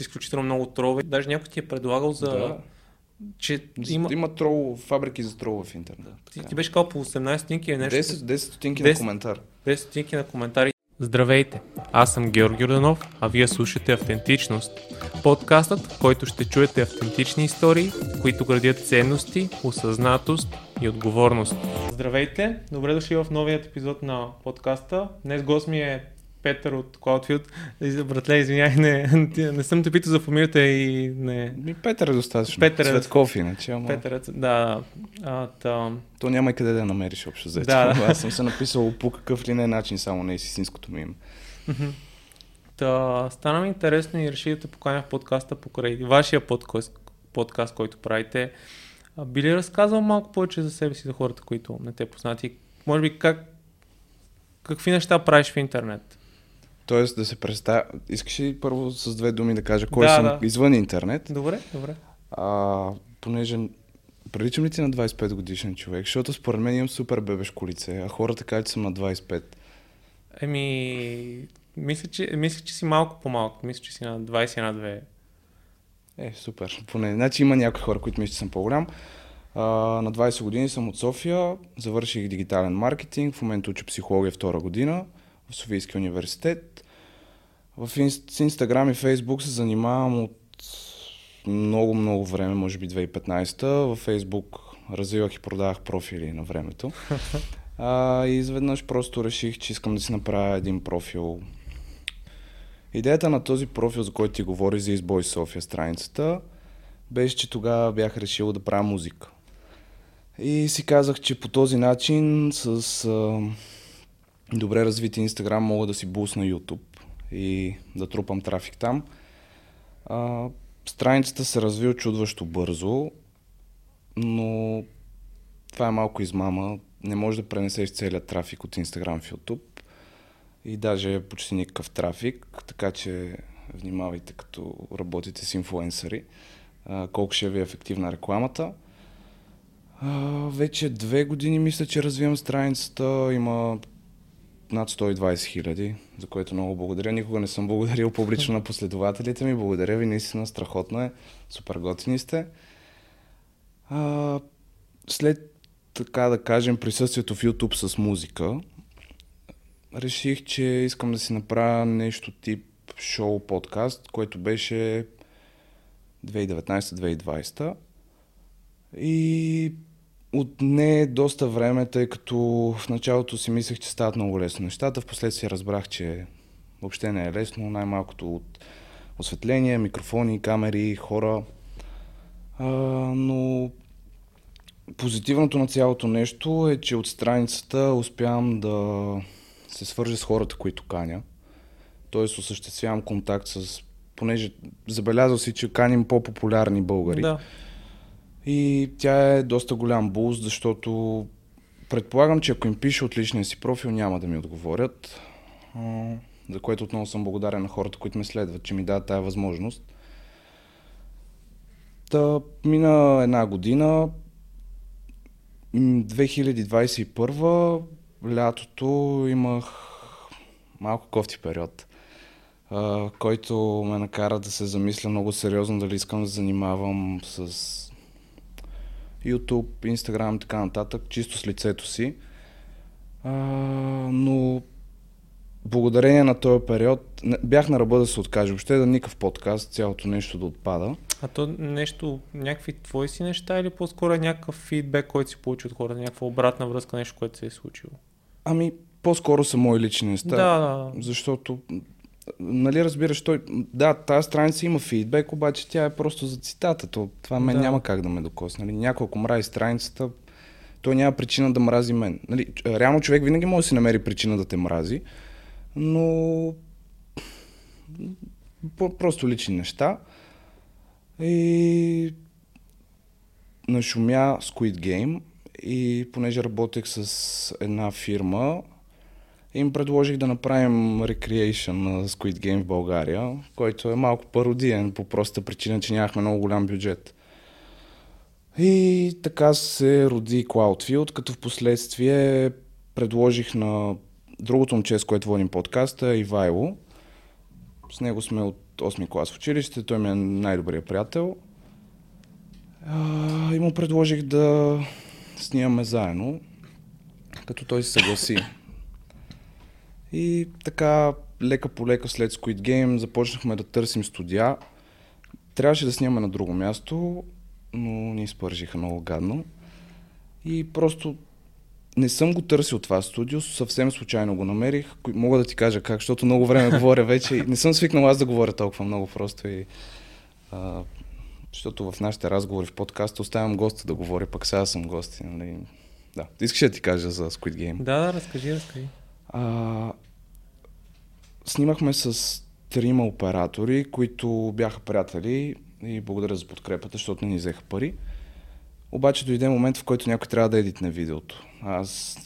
изключително много тролове. Даже някой ти е предлагал за... Да. Че Има, има... трол, фабрики за трол в интернет. Ти, Така. ти беше казал по 18 стотинки или нещо. 10, 10 стотинки 10. на коментар. 10 стотинки на коментари. Здравейте, аз съм Георги Йорданов, а вие слушате Автентичност. Подкастът, в който ще чуете автентични истории, които градят ценности, осъзнатост и отговорност. Здравейте, добре дошли в новият епизод на подкаста. Днес гост ми е Петър от Cloudfield. Братле, извиняй, не, не съм те питал за фамилията и не... Ми Петър е достатъчно. Петър е- Цветков иначе, ама Петър, е- да, а, та, то няма и къде да намериш общо взето. Да. Аз съм се написал по какъв ли не начин, само не е с истинското ми име. Та, стана ми интересно и реших да те поканя в подкаста покрай вашия подкаст, подкаст който правите. Би ли разказал малко повече за себе си, за хората, които не те познати? Може би как, какви неща правиш в интернет? Тоест да се представя... Искаш ли първо с две думи да кажа кой Да, съм да. извън интернет? Добре, добре. А, понеже приличам ли ти на 25 годишен човек? Защото според мен имам супер бебешко лице, а хората казват, че съм на 25. Еми, мисля, че, мисля, че си малко по-малко. Мисля, че си на 21-2. Е, супер. Поне, значи има някои хора, които мислят, че съм по-голям. А, на 20 години съм от София, завърших дигитален маркетинг, в момента уча психология втора година в Софийския университет. В инст, Инстаграм и Фейсбук се занимавам от много, много време, може би 2015-та. Във Фейсбук развивах и продавах профили на времето. А, и изведнъж просто реших, че искам да си направя един профил Идеята на този профил, за който ти говори за Избой София страницата, беше, че тогава бях решил да правя музика. И си казах, че по този начин с а, добре развити Инстаграм мога да си бусна YouTube и да трупам трафик там. А, страницата се разви очудващо бързо, но това е малко измама. Не можеш да пренесеш целият трафик от Инстаграм в YouTube и даже почти никакъв трафик, така че внимавайте като работите с инфуенсъри, а, колко ще ви е ефективна рекламата. Вече две години мисля, че развивам страницата, има над 120 хиляди, за което много благодаря. Никога не съм благодарил публично на последователите ми. Благодаря ви, наистина страхотно е. Супер готини сте. А, след, така да кажем, присъствието в YouTube с музика, реших, че искам да си направя нещо тип шоу подкаст, което беше 2019-2020. И отне доста време, тъй като в началото си мислех, че стават много лесно нещата. Впоследствие разбрах, че въобще не е лесно. Най-малкото от осветление, микрофони, камери, хора. А, но позитивното на цялото нещо е, че от страницата успявам да се свържа с хората, които каня. Тоест осъществявам контакт с... Понеже забелязал си, че каним по-популярни българи. Да. И тя е доста голям буст, защото предполагам, че ако им пише от личния си профил, няма да ми отговорят. За което отново съм благодарен на хората, които ме следват, че ми дадат тая възможност. Та мина една година. М, 2021 лятото имах малко кофти период, който ме накара да се замисля много сериозно дали искам да занимавам с YouTube, Instagram така нататък, чисто с лицето си. А, но благодарение на този период бях на ръба да се откажа. Въобще да никакъв подкаст, цялото нещо да отпада. А то нещо, някакви твои си неща или по-скоро някакъв фидбек, който си получи от хората, някаква обратна връзка, нещо, което се е случило? Ами, по-скоро са мои лични неща. Да, да. Защото, нали разбираш, той, да, тази страница има фидбек, обаче тя е просто за цитата. То, това мен Да. няма как да ме докосне. Нали? Някой, ако мрази страницата, той няма причина да мрази мен. Нали, реално човек винаги може да си намери причина да те мрази, но просто лични неща. И нашумя Squid Game и понеже работех с една фирма, им предложих да направим recreation на Squid Game в България, който е малко пародиен по проста причина, че нямахме много голям бюджет. И така се роди Cloudfield, като в последствие предложих на другото момче, с което водим подкаста, Ивайло. С него сме от 8 клас в училище, той ми е най-добрият приятел. И му предложих да снимаме заедно, като той се съгласи. И така, лека по лека след Squid Game започнахме да търсим студия. Трябваше да снимаме на друго място, но ни изпържиха много гадно. И просто не съм го търсил това студио, съвсем случайно го намерих. Мога да ти кажа как, защото много време говоря вече. Не съм свикнал аз да говоря толкова много просто и... А, защото в нашите разговори в подкаста оставям госта да говоря, пък сега съм гост. Нали? Да. Искаш да ти кажа за Squid Game? Да, да, разкажи, разкажи. А, снимахме с трима оператори, които бяха приятели и благодаря за подкрепата, защото не ни взеха пари. Обаче дойде момент, в който някой трябва да едитне видеото. Аз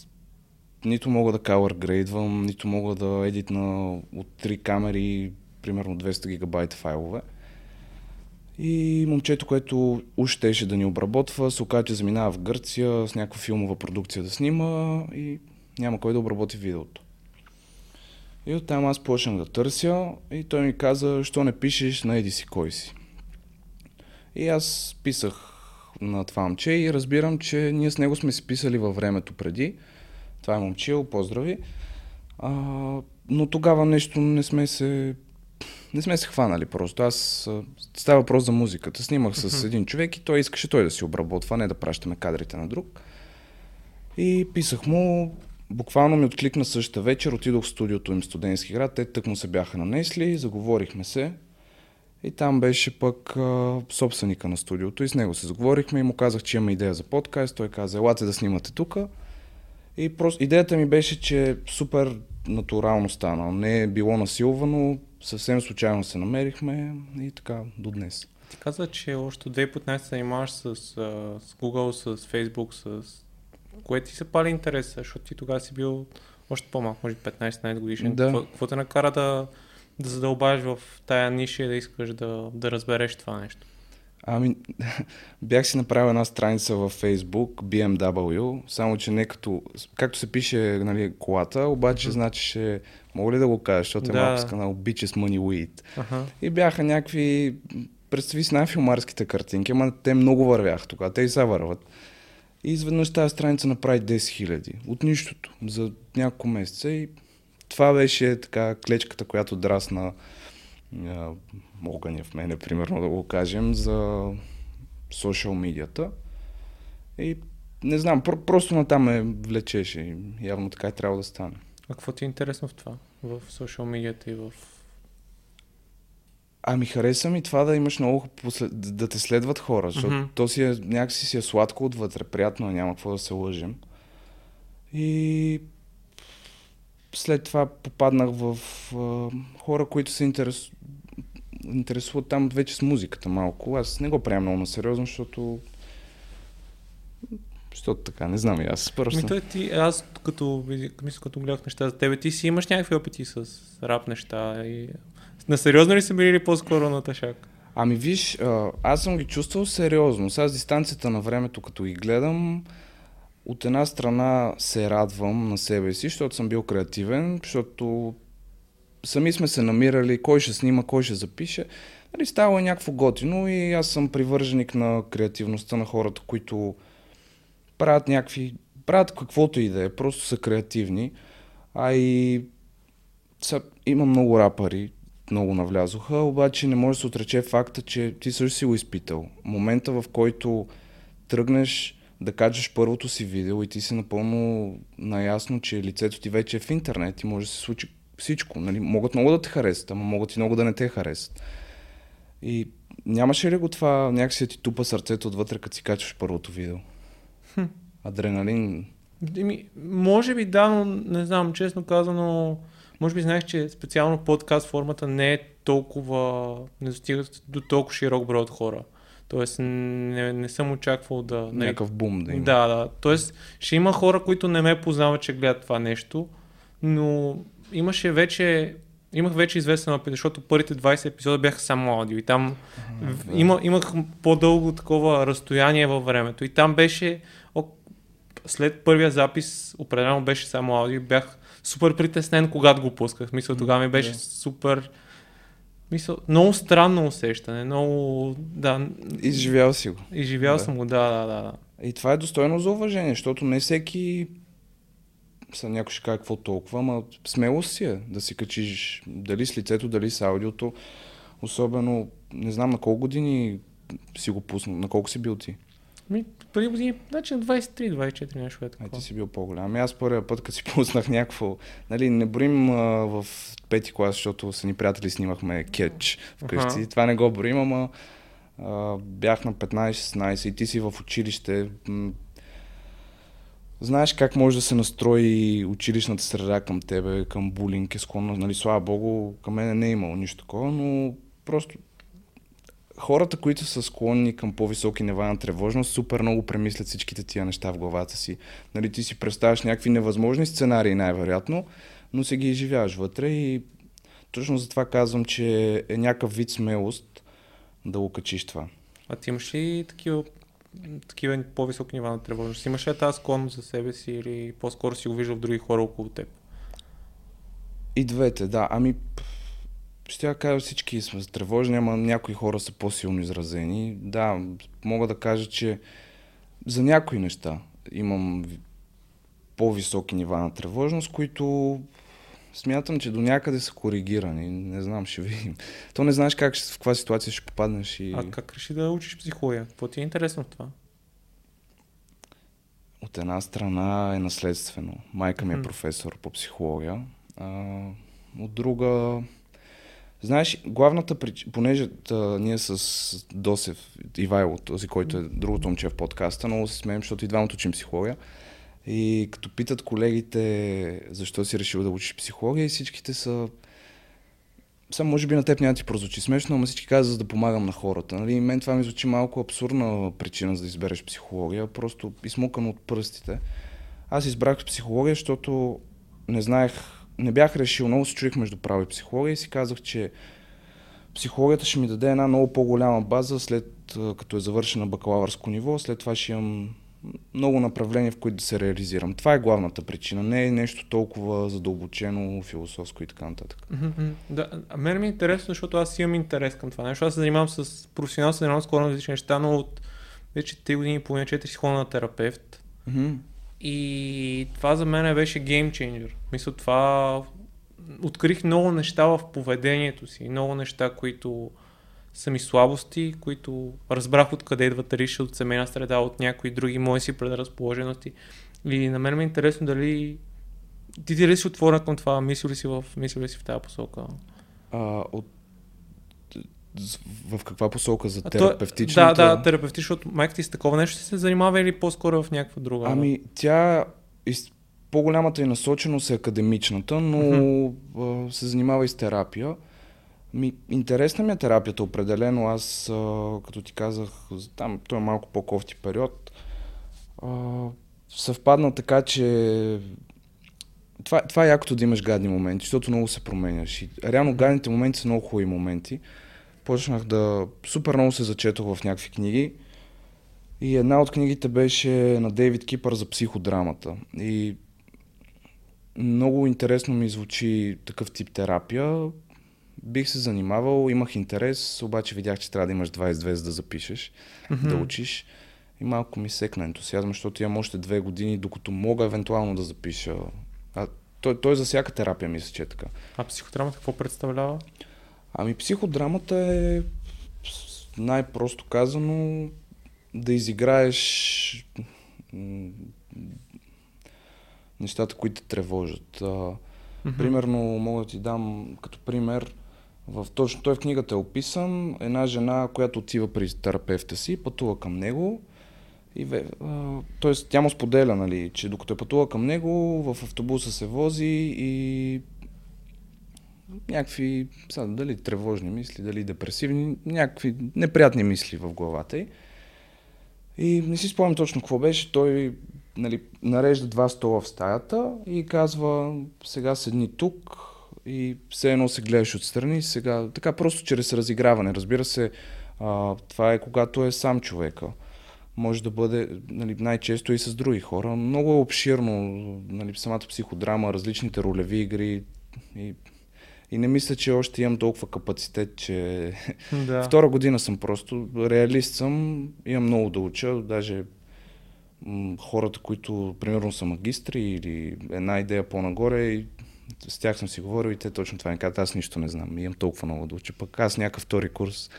нито мога да color нито мога да едитна от три камери, примерно 200 гигабайт файлове. И момчето, което уж щеше да ни обработва, се оказа, че заминава в Гърция с някаква филмова продукция да снима и няма кой да обработи видеото. И оттам аз почнах да търся и той ми каза, що не пишеш на еди си кой си. И аз писах на това момче и разбирам, че ние с него сме си писали във времето преди. Това е момчил, поздрави. А, но тогава нещо не сме се не сме се хванали просто. Аз става въпрос за музиката. Снимах с един човек и той искаше той да си обработва, не да пращаме кадрите на друг. И писах му, буквално ми откликна същата вечер, отидох в студиото им студентски град, те тък му се бяха нанесли, заговорихме се. И там беше пък а, собственика на студиото и с него се заговорихме и му казах, че има идея за подкаст. Той каза, елате да снимате тук. И просто идеята ми беше, че супер натурално стана. Не е било насилвано, съвсем случайно се намерихме и така до днес. Ти каза, че още 2015 се занимаваш с, с Google, с Facebook, с кое ти се пали интерес, защото ти тогава си бил още по-малко, може 15-16 годишен. Да. Какво, какво те накара да, да задълбаеш в тая ниша и да искаш да, да разбереш това нещо? Ами, бях си направил една страница във Facebook, BMW, само че не като, както се пише нали, колата, обаче mm-hmm. значеше, мога ли да го кажа, защото да. е малко с канал Bitches Money Weed. Ага. И бяха някакви, представи си най-филмарските картинки, ама те много вървяха тогава, те и сега върват. И изведнъж тази страница направи 10 000 от нищото за няколко месеца и това беше така клечката, която драсна огъня в мене, примерно да го кажем, за социал медията. И не знам, про- просто натам ме влечеше и явно така е трябва да стане. А какво ти е интересно в това? В социал медията и в... Ами хареса ми това да имаш много, послед... да те следват хора, защото Мгм. то си е, някакси си е сладко отвътре, приятно, е, няма какво да се лъжим. И след това попаднах в а, хора, които се интерес... интересуват там вече с музиката малко. Аз не го приемам много на сериозно, защото защото така, не знам и аз. Просто... Ми, той ти, аз като, мисля, като гледах неща за тебе, ти си имаш някакви опити с рап неща и... На сериозно ли са били или по-скоро на тъшак? Ами виж, аз съм ги чувствал сериозно. Сега с дистанцията на времето, като ги гледам, от една страна се радвам на себе си, защото съм бил креативен, защото сами сме се намирали кой ще снима, кой ще запише. Нали, става е някакво готино и аз съм привърженик на креативността на хората, които правят някакви, правят каквото и да е, просто са креативни. А и са, има много рапъри, много навлязоха, обаче не може да се отрече факта, че ти също си го изпитал. Момента, в който тръгнеш да качеш първото си видео и ти си напълно наясно, че лицето ти вече е в интернет и може да се случи всичко. Нали? Могат много да те харесат, ама могат и много да не те харесат. И нямаше ли го това някакси да ти тупа сърцето отвътре, като си качваш първото видео? Адреналин. Еми, може би да, но не знам, честно казано, може би знаеш, че специално подкаст формата не е толкова, не достига до толкова широк брой от хора. Тоест не, не съм очаквал да... нали, Някакъв бум да има. Да, да. Тоест ще има хора, които не ме познават, че гледат това нещо, но имаше вече Имах вече известен опит, защото първите 20 епизода бяха само аудио и там има, имах по-дълго такова разстояние във времето и там беше след първия запис определено беше само аудио бях супер притеснен, когато го пусках. Мисля, тогава ми беше Да. супер Мисъл, много странно усещане, много, да. Изживял си го. Изживял да. съм го, да, да, да. И това е достойно за уважение, защото не всеки са някой ще каже какво толкова, ама смелост си е да си качиш дали с лицето, дали с аудиото. Особено, не знам на колко години си го пуснал, на колко си бил ти? Ми, преди години, значи на 23-24 нещо е такова. А ти си бил по-голям. Ами аз първия път, като си пуснах някакво, нали, не броим а, в пети клас, защото са ни приятели снимахме кетч вкъщи. Ага. Това не го броим, ама а, бях на 15-16 и ти си в училище. М- знаеш как може да се настрои училищната среда към тебе, към булинг, е склонна, нали, слава богу, към мен не е имало нищо такова, но просто хората, които са склонни към по-високи нива на тревожност, супер много премислят всичките тия неща в главата си. Нали, ти си представяш някакви невъзможни сценарии най-вероятно, но се ги изживяваш вътре и точно затова казвам, че е някакъв вид смелост да го качиш това. А ти имаш ли такива, такива по-високи нива на тревожност? Имаш ли тази склонност за себе си или по-скоро си го виждал в други хора около теб? И двете, да. Ами, ще кажа всички сме тревожни, ама някои хора са по-силно изразени. Да, мога да кажа, че за някои неща имам по-високи нива на тревожност, които смятам, че до някъде са коригирани. Не знам, ще видим. То не знаеш как, в каква ситуация ще попаднеш. И... А как реши да учиш психология? Какво ти е интересно в това? От една страна е наследствено. Майка ми е професор по психология. А, от друга Знаеш, главната причина, понеже тъ, ние с Досев Ивайло, този, който е другото момче в подкаста, много се смеем, защото и двамата учим психология. И като питат колегите защо си решил да учиш психология и всичките са само може би на теб няма ти прозвучи смешно, но всички казват за да помагам на хората. Нали? Мен това ми звучи малко абсурдна причина за да избереш психология, просто измукано от пръстите. Аз избрах психология, защото не знаех не бях решил, много се чуих между право и психология и си казах, че психологията ще ми даде една много по-голяма база след като е завършена бакалавърско ниво, след това ще имам много направления, в които да се реализирам. Това е главната причина. Не е нещо толкова задълбочено, философско и така нататък. Mm-hmm. Да, а мен ми е интересно, защото аз имам интерес към това нещо. Аз се занимавам с професионално, се занимавам с хората различни неща, но от вече 3 години и половина, 4 си ходя на терапевт. Mm-hmm. И това за мен беше геймченджер. Мисля, това открих много неща в поведението си, много неща, които са ми слабости, които разбрах откъде идват риши от семейна среда, от някои други мои си предразположености. И на мен ми е интересно дали ти ти ли си отворен към това, мисли ли си в, мисли ли си в тази посока? А, от в каква посока? За терапевтичната? Да, да, терапевтично, защото майка ти с такова нещо се занимава или по-скоро в някаква друга? Ами, тя из... по-голямата и насоченост е академичната, но mm-hmm. се занимава и с терапия. Ми, интересна ми е терапията, определено. Аз, а, като ти казах, там, той е малко по-кофти период. А, съвпадна така, че това, това е якото да имаш гадни моменти, защото много се променяш. И реално гадните моменти са много хубави моменти почнах да... Супер много се зачетох в някакви книги. И една от книгите беше на Дейвид Кипър за психодрамата. И много интересно ми звучи такъв тип терапия. Бих се занимавал, имах интерес, обаче видях, че трябва да имаш 22 за да запишеш, mm-hmm. да учиш. И малко ми секна ентусиазма, защото имам още две години, докато мога евентуално да запиша. А той, той за всяка терапия мисля, че е така. А психодрамата какво представлява? Ами психодрамата е най-просто казано да изиграеш нещата, които те тревожат. Mm-hmm. Примерно, мога да ти дам като пример, в, точно той в книгата е описан, една жена, която отива при терапевта си, пътува към него, и, тоест тя му споделя, нали, че докато е пътува към него, в автобуса се вози и някакви, сега, дали тревожни мисли, дали депресивни, някакви неприятни мисли в главата й. И не си спомням точно какво беше. Той нали, нарежда два стола в стаята и казва, сега седни тук и все едно се гледаш отстрани. Сега, така просто чрез разиграване. Разбира се, а, това е когато е сам човека. Може да бъде нали, най-често и с други хора. Много е обширно нали, самата психодрама, различните ролеви игри и И не мисля, че още имам толкова капацитет, че... Да. Втора година съм просто, реалист съм, имам много да уча, даже м- хората, които примерно са магистри или една идея по-нагоре, и с тях съм си говорил и те точно това ми казват, аз нищо не знам, имам толкова много да уча, пък аз някакъв втори курс.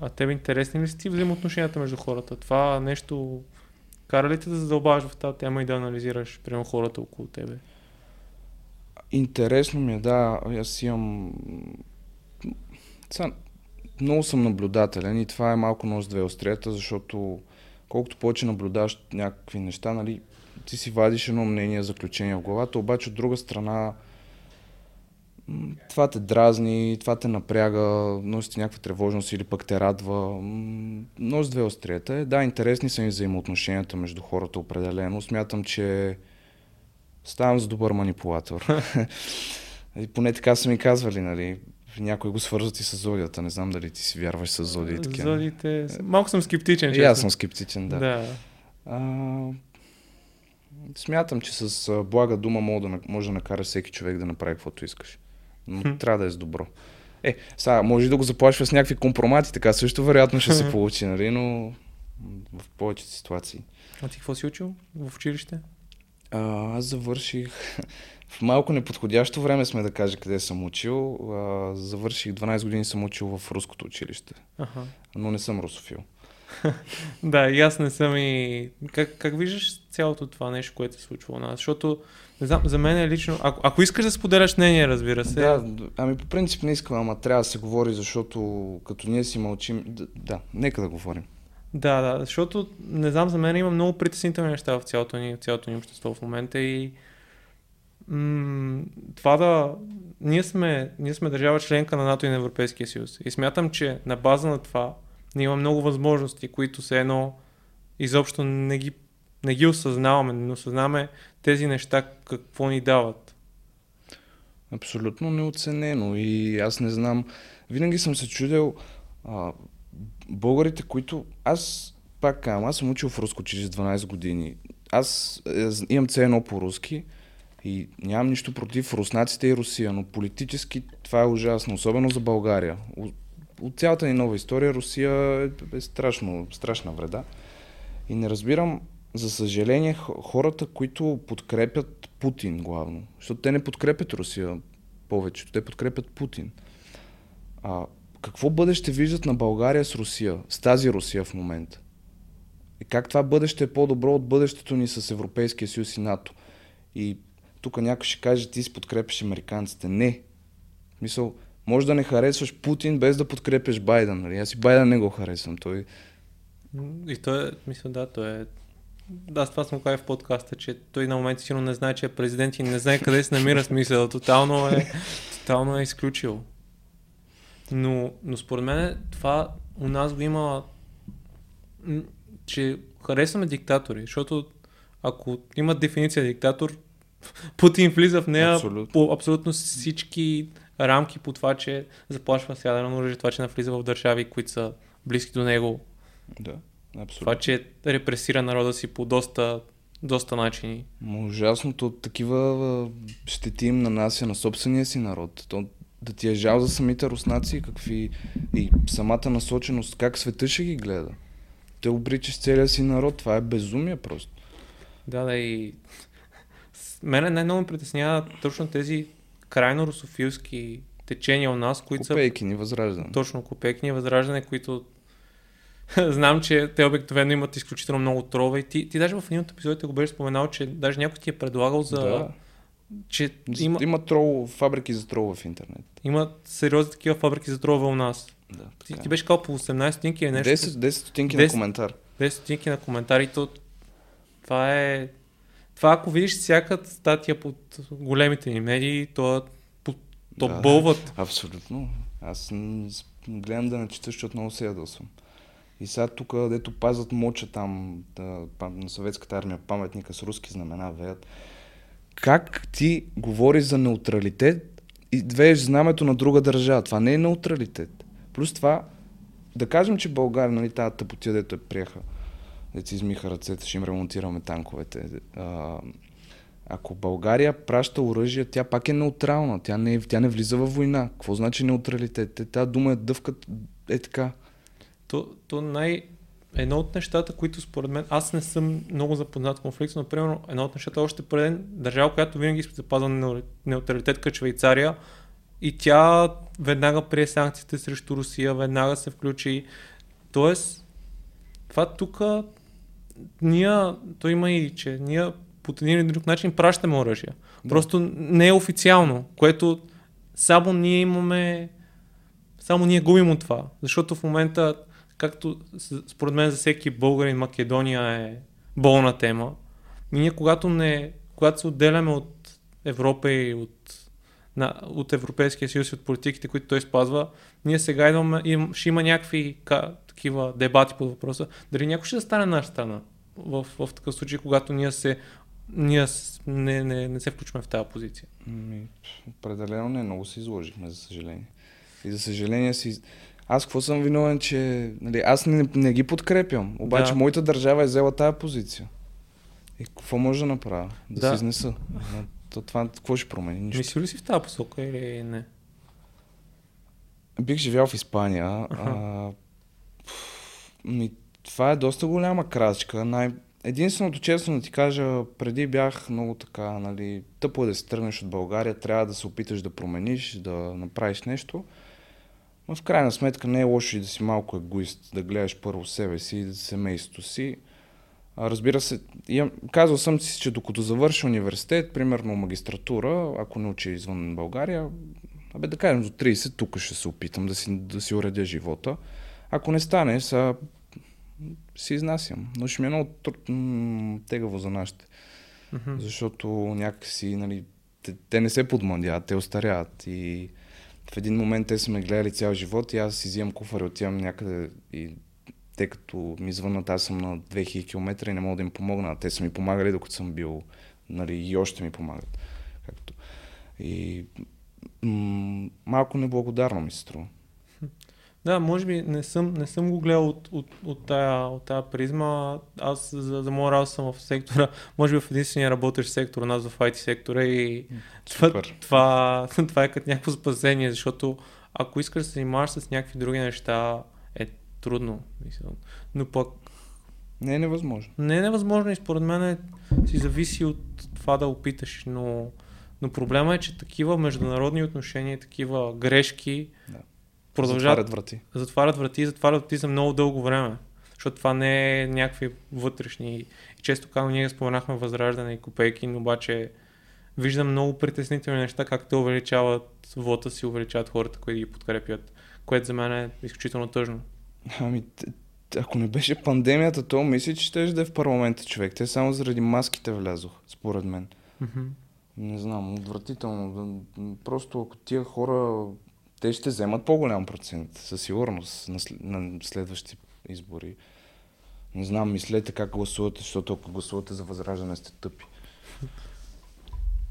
А тебе интересни ли са ти взаимоотношенията между хората? Това нещо кара ли те да задълбаваш в тази тема и да анализираш прямо хората около тебе? Интересно ми е, да, аз имам... Сега, много съм наблюдателен и това е малко нос две острията, защото колкото повече наблюдаваш някакви неща, нали, ти си вадиш едно мнение, заключение в главата, обаче от друга страна това те дразни, това те напряга, носи ти някаква тревожност или пък те радва. М, Нос две острията е. Да, интересни са ми взаимоотношенията между хората определено. Смятам, че ставам за добър манипулатор. И поне така са ми казвали, нали. Някои го свързват и с зодията. Не знам дали ти си вярваш с зодии и така. Зодите... Малко съм скептичен, И честно. аз съм скептичен, да. да. А, смятам, че с блага дума мога да, може да накара всеки човек да направи каквото искаш. Но Хм. трябва да е с добро. Е, сега, може да го заплашва с някакви компромати, така също вероятно ще се получи, нали, но в повечето ситуации. А ти какво си учил в училище? А, аз завърших в малко неподходящо време сме да кажа къде съм учил. А, завърших 12 години съм учил в руското училище, Аха. но не съм русофил. Да, и аз не съм и... Как, как виждаш цялото това нещо, което се случва у нас? Защото, не знам, за мен е лично... Ако, ако искаш да споделяш мнение, разбира се. Да, ами по принцип не искам, ама трябва да се говори, защото като ние си мълчим, да, да нека да говорим. Да, да, защото не знам, за мен има много притеснителни неща в цялото ни, в цялото ни общество в момента и м- това да... Ние сме, ние сме държава членка на НАТО и на Европейския съюз и смятам, че на база на това ние има много възможности, които се едно изобщо не ги, не ги осъзнаваме, не осъзнаваме тези неща какво ни дават. Абсолютно неоценено и аз не знам, винаги съм се чудил а, българите, които... Аз пак казвам, аз съм учил в руско училище 12 години. Аз е, имам C1 по-руски и нямам нищо против руснаците и Русия, но политически това е ужасно, особено за България. От цялата ни нова история Русия е, е страшно, страшна вреда. И не разбирам, за съжаление, хората, които подкрепят Путин главно, защото те не подкрепят Русия повечето, те подкрепят Путин. А, какво бъдеще виждат на България с Русия, с тази Русия в момента? И как това бъдеще е по-добро от бъдещето ни с Европейския съюз и НАТО? И тук някой ще каже, ти си подкрепиш американците. Не. Мисъл, може да не харесваш Путин без да подкрепяш Байден. Нали? Аз и Байден не го харесвам. Той И той мисля, да, той е... Да, това съм казал в подкаста, че той на моменти сигурно не знае, че е президент и не знае къде се намира смисъл. Тотално е, тотално е изключил. Но, но според мен това у нас го има, че харесваме диктатори, защото ако има дефиниция диктатор, Путин влиза в нея Абсолютно. по абсолютно всички рамки по това, че заплашва с ядрено оръжие, това, че навлиза в държави, които са близки до него, Да, абсолютно. това, че репресира народа си по доста, доста начини. Ужасното такива а, щети им нанася на собствения си народ. То, да ти е жал за самите руснаци, какви и самата насоченост, как света ще ги гледа. Те обричаш целия си народ, това е безумие просто. Да, да и... Мене най-много ме притеснява точно тези крайно русофилски течения у нас, които са Копейки ни възраждане. точно копекни и възраждане, които знам, че те обикновено имат изключително много тролове и ти, ти даже в един от епизодите го беше споменал, че даже някой ти е предлагал за... Да. Че Има, има, трол, фабрики за трол в интернет. има сериозни такива фабрики за тролове у нас. Да, Ти, ти беше казал по 18 стотинки или нещо. 10, 10 стотинки на 10 коментар. 10 стотинки на коментарите. Това е... Това ако видиш всяка статия под големите ни медии, то, то, то Да. бълват. Абсолютно. Аз гледам да не чета, защото много се ядосвам. И сега тук, дето пазят моча там да, на съветската армия паметника с руски знамена веят. Как ти говориш за неутралитет и двееш знамето на друга държава? Това не е неутралитет. Плюс това, да кажем, че България, нали, тази тъпотия, дето е приеха, дето си измиха ръцете, ще им ремонтираме танковете. А, ако България праща оръжие, тя пак е неутрална. Тя не, тя не влиза във война. Какво значи неутралитет? Тази дума е дъвкат е така. То, то най... Едно от нещата, които според мен, аз не съм много запознат в конфликт, но примерно едно от нещата още преди държава, която винаги запазва неутралитет като Швейцария и тя веднага прие санкциите срещу Русия, веднага се включи. Тоест, това тук ние, то има и, че ние по един или друг начин пращаме оръжия. Да. Просто не е официално, което само ние имаме, само ние губим от това. Защото в момента, както според мен за всеки българин Македония е болна тема, ние когато, не, когато се отделяме от Европа и от, на, от Европейския съюз и от политиките, които той спазва, ние сега идваме, им, ще има някакви ка, такива дебати по въпроса, дали някой ще стане наша страна в, в такъв случай, когато ние се ние не, не, не се включваме в тази позиция. Ми, определено не, много се изложихме, за съжаление. И за съжаление си... Аз какво съм виновен, че... Нали, аз не, не ги подкрепям. Обаче да. моята държава е взела тази позиция. И какво може да направя? Да, да. се изнеса. Но, то, това какво ще промени? Нищо. Мисли ли си в тази посока или не? Бих живял в Испания. А, ми, това е доста голяма крачка. Най- Единственото, честно да ти кажа, преди бях много така, нали, тъпо е да се тръгнеш от България, трябва да се опиташ да промениш, да направиш нещо. Но в крайна сметка не е лошо и да си малко егоист, да гледаш първо себе си и семейството си. А, разбира се, я, казал съм си, че докато завърша университет, примерно магистратура, ако не учи извън България, абе да кажем до 30, тук ще се опитам да си, да си уредя живота. Ако не стане, са си изнасям. Но ще ми е много тегаво за нашите. Mm-hmm. Защото някакси, нали, те, те не се подмъдяват, те остаряват. И в един момент те са ме гледали цял живот и аз си взимам куфар и отивам някъде и те като ми звънат, аз съм на 2000 км и не мога да им помогна. Те са ми помагали докато съм бил, нали, и още ми помагат. Както. И м- малко неблагодарно ми се струва. Да, може би не съм, не съм го гледал от, от, от, тая, от тая призма. Аз за, за моя работа съм в сектора, може би в единствения работещ сектор, нас в IT сектора и това, това, това, е като някакво спасение, защото ако искаш да се занимаваш с някакви други неща, е трудно. Но пък не е невъзможно. Не е невъзможно и според мен е, си зависи от това да опиташ, но, но проблема е, че такива международни отношения, такива грешки да продължават. Затварят врати. Затварят врати, затварят врати за много дълго време. Защото това не е някакви вътрешни. И често казвам, ние споменахме възраждане и копейки, но обаче виждам много притеснителни неща, как те увеличават вота си, увеличават хората, които ги подкрепят, което за мен е изключително тъжно. Ами, ако не беше пандемията, то мисля, че ще да е в парламента човек. Те само заради маските влязох, според мен. Mm-hmm. Не знам, отвратително. Просто ако тия хора те ще вземат по-голям процент, със сигурност, на, на следващи избори. Не знам, мислете как гласувате, защото ако гласувате за възраждане сте тъпи.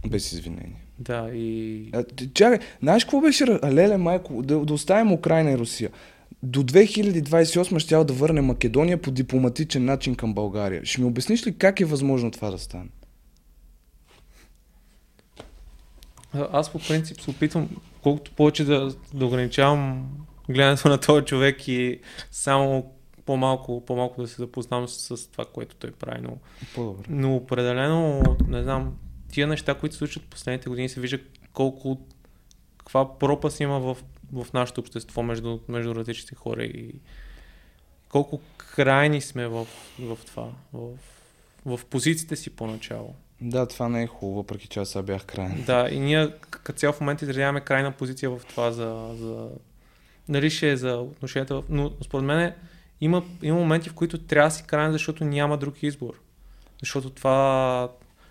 Без извинение. Да, и... А, чакай, знаеш какво беше, леле майко, да, да оставим Украина и Русия. До 2028 ще да върне Македония по дипломатичен начин към България. Ще ми обясниш ли как е възможно това да стане? Аз по принцип се опитвам колкото повече да, да ограничавам гледането на този човек и само по-малко, по-малко да се запознам с, с това, което той прави. Но, По-добре. но определено, не знам, тия неща, които се случват последните години, се вижда колко, каква пропаст има в, в нашето общество между, между различните хора и колко крайни сме в, в това, в, в позициите си поначало. Да, това не е хубаво, въпреки че аз сега бях крайен. Да, и ние като цял в момента изразяваме крайна позиция в това за... за... Нали ще е за отношенията, но според мен има, има моменти, в които трябва да си крайен, защото няма друг избор. Защото това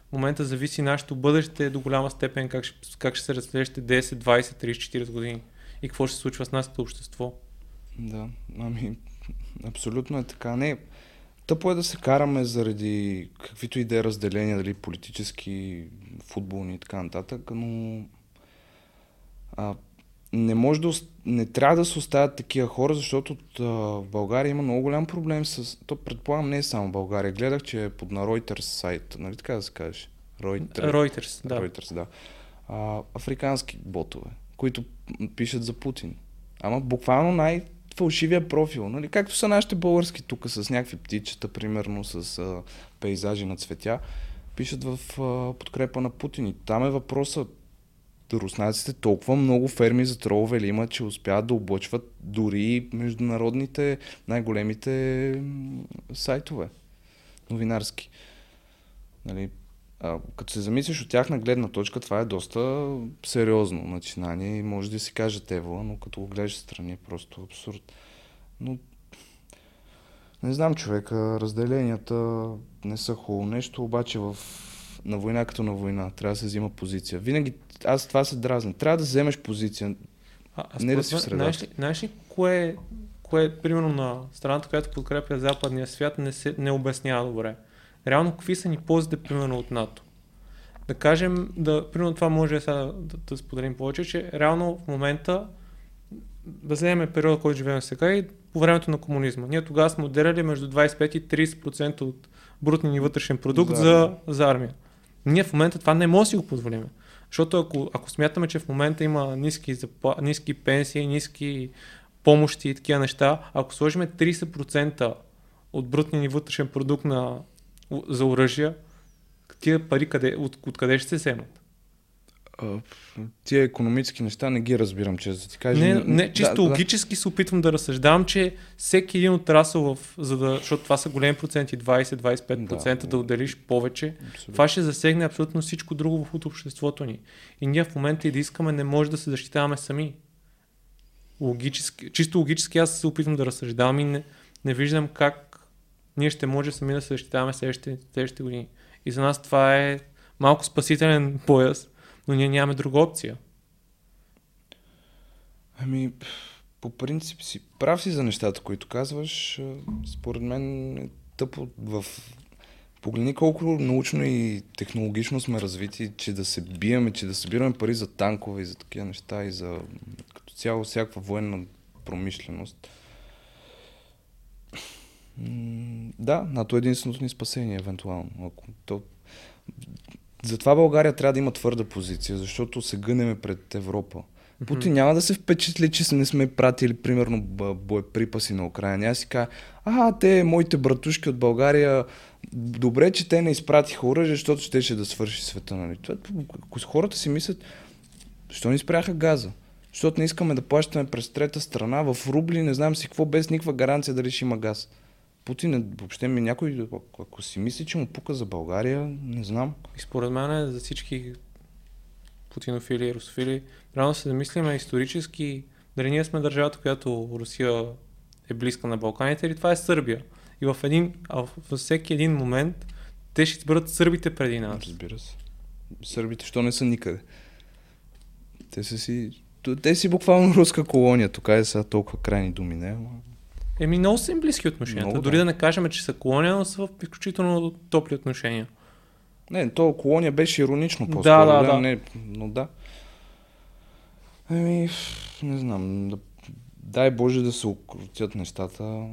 в момента зависи нашето бъдеще до голяма степен как ще, как ще се разглеждате 10, 20, 30, 40 години и какво ще се случва с нашето общество. Да, ами абсолютно е така. Не, Тъпо е да се караме заради каквито и да е разделения, дали политически, футболни и така нататък, но а, не може да, не трябва да се оставят такива хора, защото а, в България има много голям проблем с... То предполагам не е само България. Гледах, че е под на Reuters сайт, нали така да се каже? Reuters, Reuters, да. Reuters, да. А, африкански ботове, които пишат за Путин. Ама буквално най- фалшивия профил, нали? както са нашите български тук с някакви птичета, примерно с а, пейзажи на цветя, пишат в а, подкрепа на Путин. И там е въпроса, руснаците толкова много ферми за тролове ли имат, че успяват да облъчват дори международните най-големите сайтове новинарски. Нали, а, като се замислиш от тяхна гледна точка, това е доста сериозно начинание и може да си каже Тево, но като го гледаш страни е просто абсурд. Но не знам човека, разделенията не са хубаво нещо, обаче в на война като на война. Трябва да се взима позиция. Винаги, аз това се дразня. Трябва да вземеш позиция. А, а не да си в средата. знаеш ли, знаеш ли кое, кое, примерно на страната, която подкрепя западния свят, не, се, не обяснява добре? Реално, какви са ни ползите, примерно, от НАТО? Да кажем, да, примерно това може сега да, да споделим повече, че реално в момента да вземем периода, който живеем сега и по времето на комунизма. Ние тогава сме отделяли между 25 и 30% от брутния ни вътрешен продукт За за, армия. за армия. Ние в момента това не може да си го позволим. Защото ако, ако смятаме, че в момента има ниски, запла... ниски пенсии, ниски помощи и такива неща, ако сложим 30% от брутния ни вътрешен продукт на, за оръжия, тия пари къде, от, от къде ще се вземат? Тия економически неща не ги разбирам, че да ти кажа. Не, не, чисто да, логически се опитвам да разсъждавам, че всеки един отрасъл, в, за да, защото това са големи проценти, 20-25% да, Да. да отделиш повече, Да, абсолютно. това ще засегне абсолютно всичко друго в обществото ни. И ние в момента и да искаме, не може да се защитаваме сами. Логически, чисто логически аз се опитвам да разсъждавам и не, не виждам как ние ще може сами да се защитаваме следващите, следващите години. И за нас това е малко спасителен пояс, но ние нямаме друга опция. Ами, по принцип си прав си за нещата, които казваш. Според мен е тъпо в... Погледни колко научно и технологично сме развити, че да се биеме, че да събираме пари за танкове и за такива неща и за като цяло всякаква военна промишленост. М, Да, НАТО е единственото ни спасение, евентуално. Ако то... Затова България трябва да има твърда позиция, защото се гънеме пред Европа. Путин няма да се впечатли, че не сме пратили, примерно, боеприпаси на Украина. Няма си каже, а, те, моите братушки от България, добре, че те не изпратиха оръжие, защото щеше да свърши света. Нали? Това, ако хората си мислят, защо ни спряха газа? Защото не искаме да плащаме през трета страна в рубли, не знам си какво, без никаква гаранция дали ще има газ. Путин, е- въобще ми някой, ако, си мисли, че му пука за България, не знам. И според мен е за всички путинофили и русофили, трябва да се замислиме исторически дали ние сме държавата, която Русия е близка на Балканите или това е Сърбия. И в един, във всеки един момент те ще изберат сърбите преди нас. Разбира се. Сърбите, що не са никъде? Те са си... Те си буквално руска колония. Тук е сега толкова крайни думи, не? Еми много са им близки отношенията. Много, Дори да. да не кажем, че са колония, но са в изключително топли отношения. Не, то колония беше иронично Да, по-скоро. да, да. Не, но да. Еми, не знам. Да, дай Боже да се укротят нещата,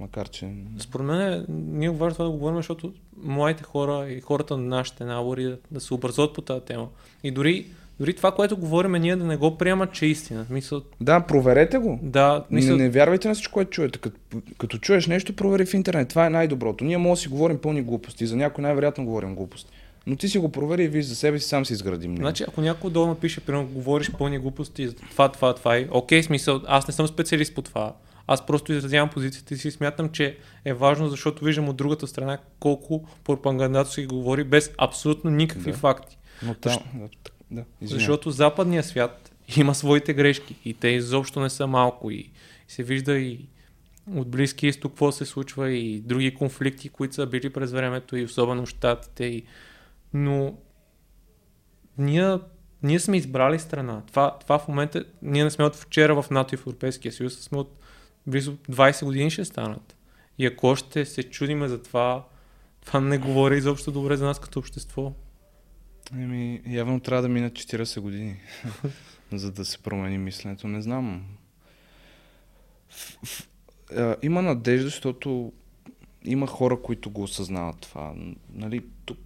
макар че... Според мен е, ние важно това да го говорим, защото младите хора и хората на нашите набори да, да се образуват по тази тема. И дори, дори това, което говорим, ние да не го приемат, че е истина. Мисъл, Да, проверете го. да, мисъл, Не, не вярвайте на всичко, което чуете. Като, като чуеш нещо, провери в интернет. Това е най-доброто. Ние може да си говорим пълни глупости. За някой най-вероятно говорим глупости. Но ти си го провери и виж за себе си, сам си изгради мнение. Значи, ако някой долу напише, примерно, говориш пълни глупости за това, това, това и окей, смисъл, аз не съм специалист по това. Аз просто изразявам позицията си и смятам, че е важно, защото виждам от другата страна колко пропагандато ги говори без абсолютно никакви Да. факти. Но там... Да, да. Защото западният свят има своите грешки и те изобщо не са малко и се вижда и от Близки изток какво се случва и други конфликти, които са били през времето и особено в Штатите. И... Но ние, ние сме избрали страна. Това, това в момента, ние не сме от вчера в НАТО и в Европейския съюз, сме от близо 20 години ще станат. И ако ще се чудиме за това, това не говори изобщо добре за нас като общество. Еми, явно трябва да минат 40 години, за да се промени мисленето. Не знам. В, в, а, има надежда, защото има хора, които го осъзнават това. Нали, тук.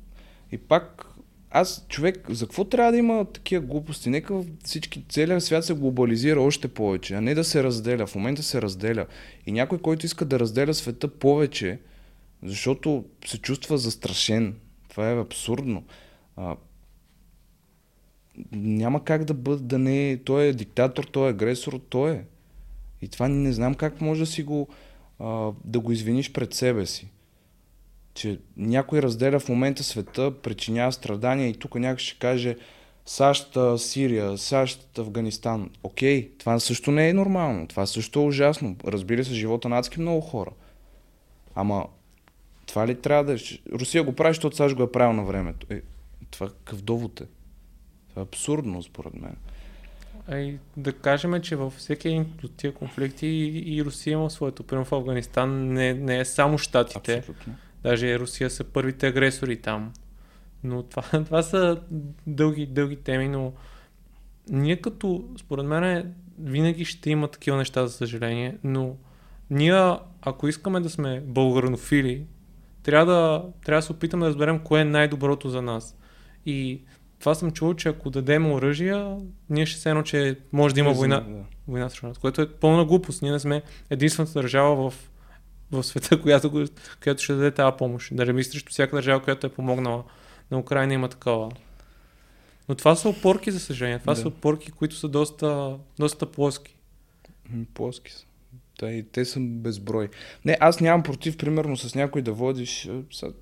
И пак, аз, човек, за какво трябва да има такива глупости? Нека всички, целият свят се глобализира още повече, а не да се разделя. В момента се разделя. И някой, който иска да разделя света повече, защото се чувства застрашен. Това е абсурдно. А, няма как да бъде, да не е, той е диктатор, той е агресор, той е. И това не знам как може да си го, а, да го извиниш пред себе си. Че някой разделя в момента света, причинява страдания и тук някой ще каже САЩ, Сирия, САЩ, Афганистан. Окей, това също не е нормално. Това също е ужасно. Разбира се, живота на адски много хора. Ама това ли трябва да... Русия го прави, защото САЩ го е правил на времето. Е, това какъв довод е? Това е абсурдно, според мен. А и да кажем, че във всеки един от тия конфликти и, и Русия има своето. Примерно в Афганистан не, не е само щатите. Абсолютно. Даже Русия са първите агресори там. Но това, това са дълги, дълги теми, но ние като, според мен, винаги ще има такива неща, за съжаление, но ние, ако искаме да сме българнофили, трябва да, трябва да се опитаме да разберем кое е най-доброто за нас. И това съм чувал, че ако дадем оръжия, ние ще се едно, че може да има война, Да. война срещу нас, което е пълна глупост. Ние не сме единствената държава в, в света, която, която ще даде тази помощ. Да не срещу всяка държава, която е помогнала на Украина има такава. Но това са опорки, за съжаление. Това Да. са опорки, които са доста, доста плоски. Плоски са. Та и те са безброй. Не, аз нямам против, примерно, с някой да водиш са,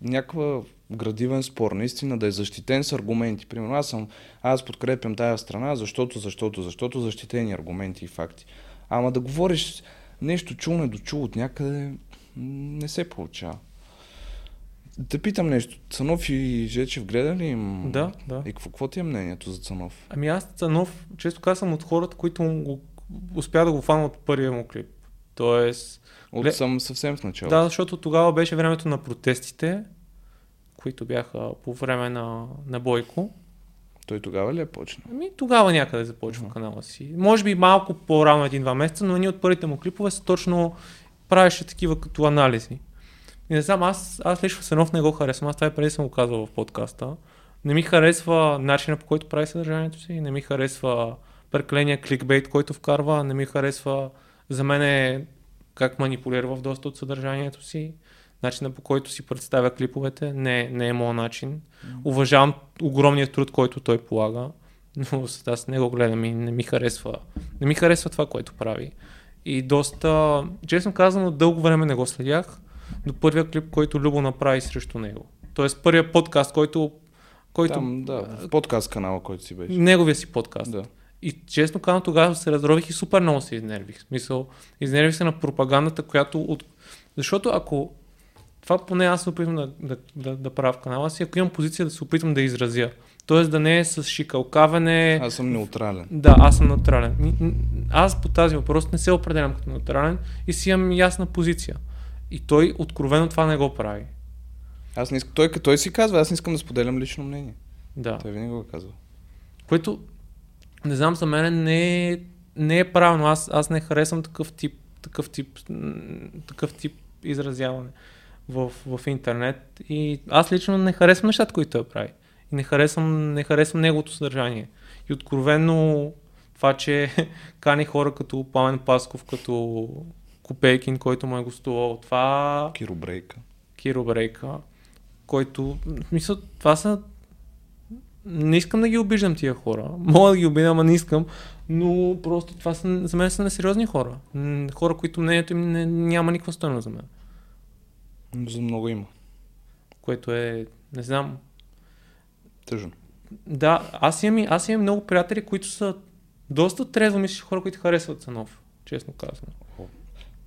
някаква градивен спор, наистина да е защитен с аргументи. Примерно, аз съм, аз подкрепям тая страна, защото, защото, защото защитени аргументи и факти. Ама да говориш нещо чул не дочул от някъде, не се получава. Да питам нещо. Цанов и Жечев гледа ли им? Да, да. И какво, какво ти е мнението за Цанов? Ами аз Цанов, често казвам от хората, които го, успя да го фана от първия му клип. Тоест, От Гле- съм съвсем в начало. Да, защото тогава беше времето на протестите, които бяха по време на, на Бойко. Той тогава ли е почнал? Ами тогава някъде започва Мгм. канала си. Може би малко по-рано, един-два месеца, но ние от първите му клипове са точно правеше такива като анализи. И не знам, аз, аз лично Сенов не го харесвам, аз това и преди съм го казвал в подкаста. Не ми харесва начина по който прави съдържанието си, не ми харесва прекаления кликбейт, който вкарва, не ми харесва за мен е как манипулира в доста от съдържанието си, начина по който си представя клиповете, не, не е моят начин. Уважавам огромният труд, който той полага, но аз не го гледам и не ми харесва, не ми харесва това, което прави. И доста, честно казано, дълго време не го следях до първия клип, който Любо направи срещу него. Тоест първия подкаст, който, който Там, да, подкаст канала, който си беше. неговия си подкаст. Да. И честно казвам, тогава се разрових и супер много се изнервих. В Смисъл, изнервих се на пропагандата, която от... Защото ако... Това поне аз се опитвам да, да, да, да правя в канала си, ако имам позиция да се опитвам да изразя. Тоест да не е с шикалкаване. Аз съм неутрален. Да, аз съм неутрален. Аз по тази въпрос не се определям като неутрален и си имам ясна позиция. И той откровено това не го прави. Аз не искам, той, той си казва, аз не искам да споделям лично мнение. Да. Той винаги го казва. Което, не знам, за мен не е, не е правилно. Аз, аз не харесвам такъв тип, такъв тип, такъв тип изразяване в, в интернет. И аз лично не харесвам нещата, които той прави. И не харесвам, не харесвам неговото съдържание. И откровенно това, че кани хора като Памен Пасков, като Копейкин, който му е гостувал, това Киро Брейка. Киро Брейка, който, мисля, това са не искам да ги обиждам тия хора. Мога да ги обидя, ама не искам. Но просто това са, за мен са несериозни хора. Хора, които мнението им не, няма никаква стойност за мен. За много има. Което е, не знам. Тъжно. Да, аз имам, аз имам много приятели, които са доста трезво мислещи хора, които харесват Цанов. Честно казвам.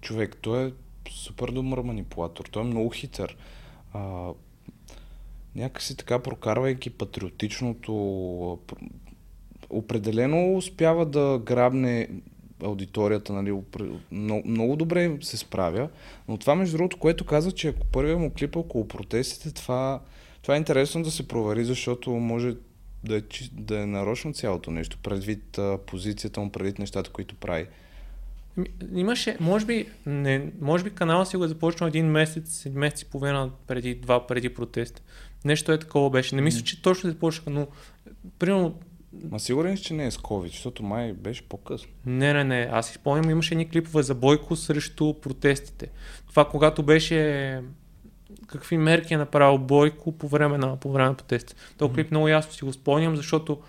Човек, той е супер добър манипулатор. Той е много хитър. А, някакси така прокарвайки патриотичното, определено успява да грабне аудиторията, нали, много, много добре се справя, но това между другото, което каза, че ако първият му клип е около протестите, това, това е интересно да се провери, защото може да е, да е нарочно цялото нещо, предвид а, позицията му, предвид нещата, които прави. Ми, Имаше, може би, не, може би канала си го е започнал един месец, месец и половина преди два, преди протест. Нещо е такова беше. Не мисля, че точно се започнаха, но примерно Ма сигурен си, че не е с COVID, защото май беше по-късно. Не, не, не. Аз си спомням, имаше едни клипове за Бойко срещу протестите. Това когато беше какви мерки е направил Бойко по време на, по време на протестите. Този клип много ясно си го спомням, защото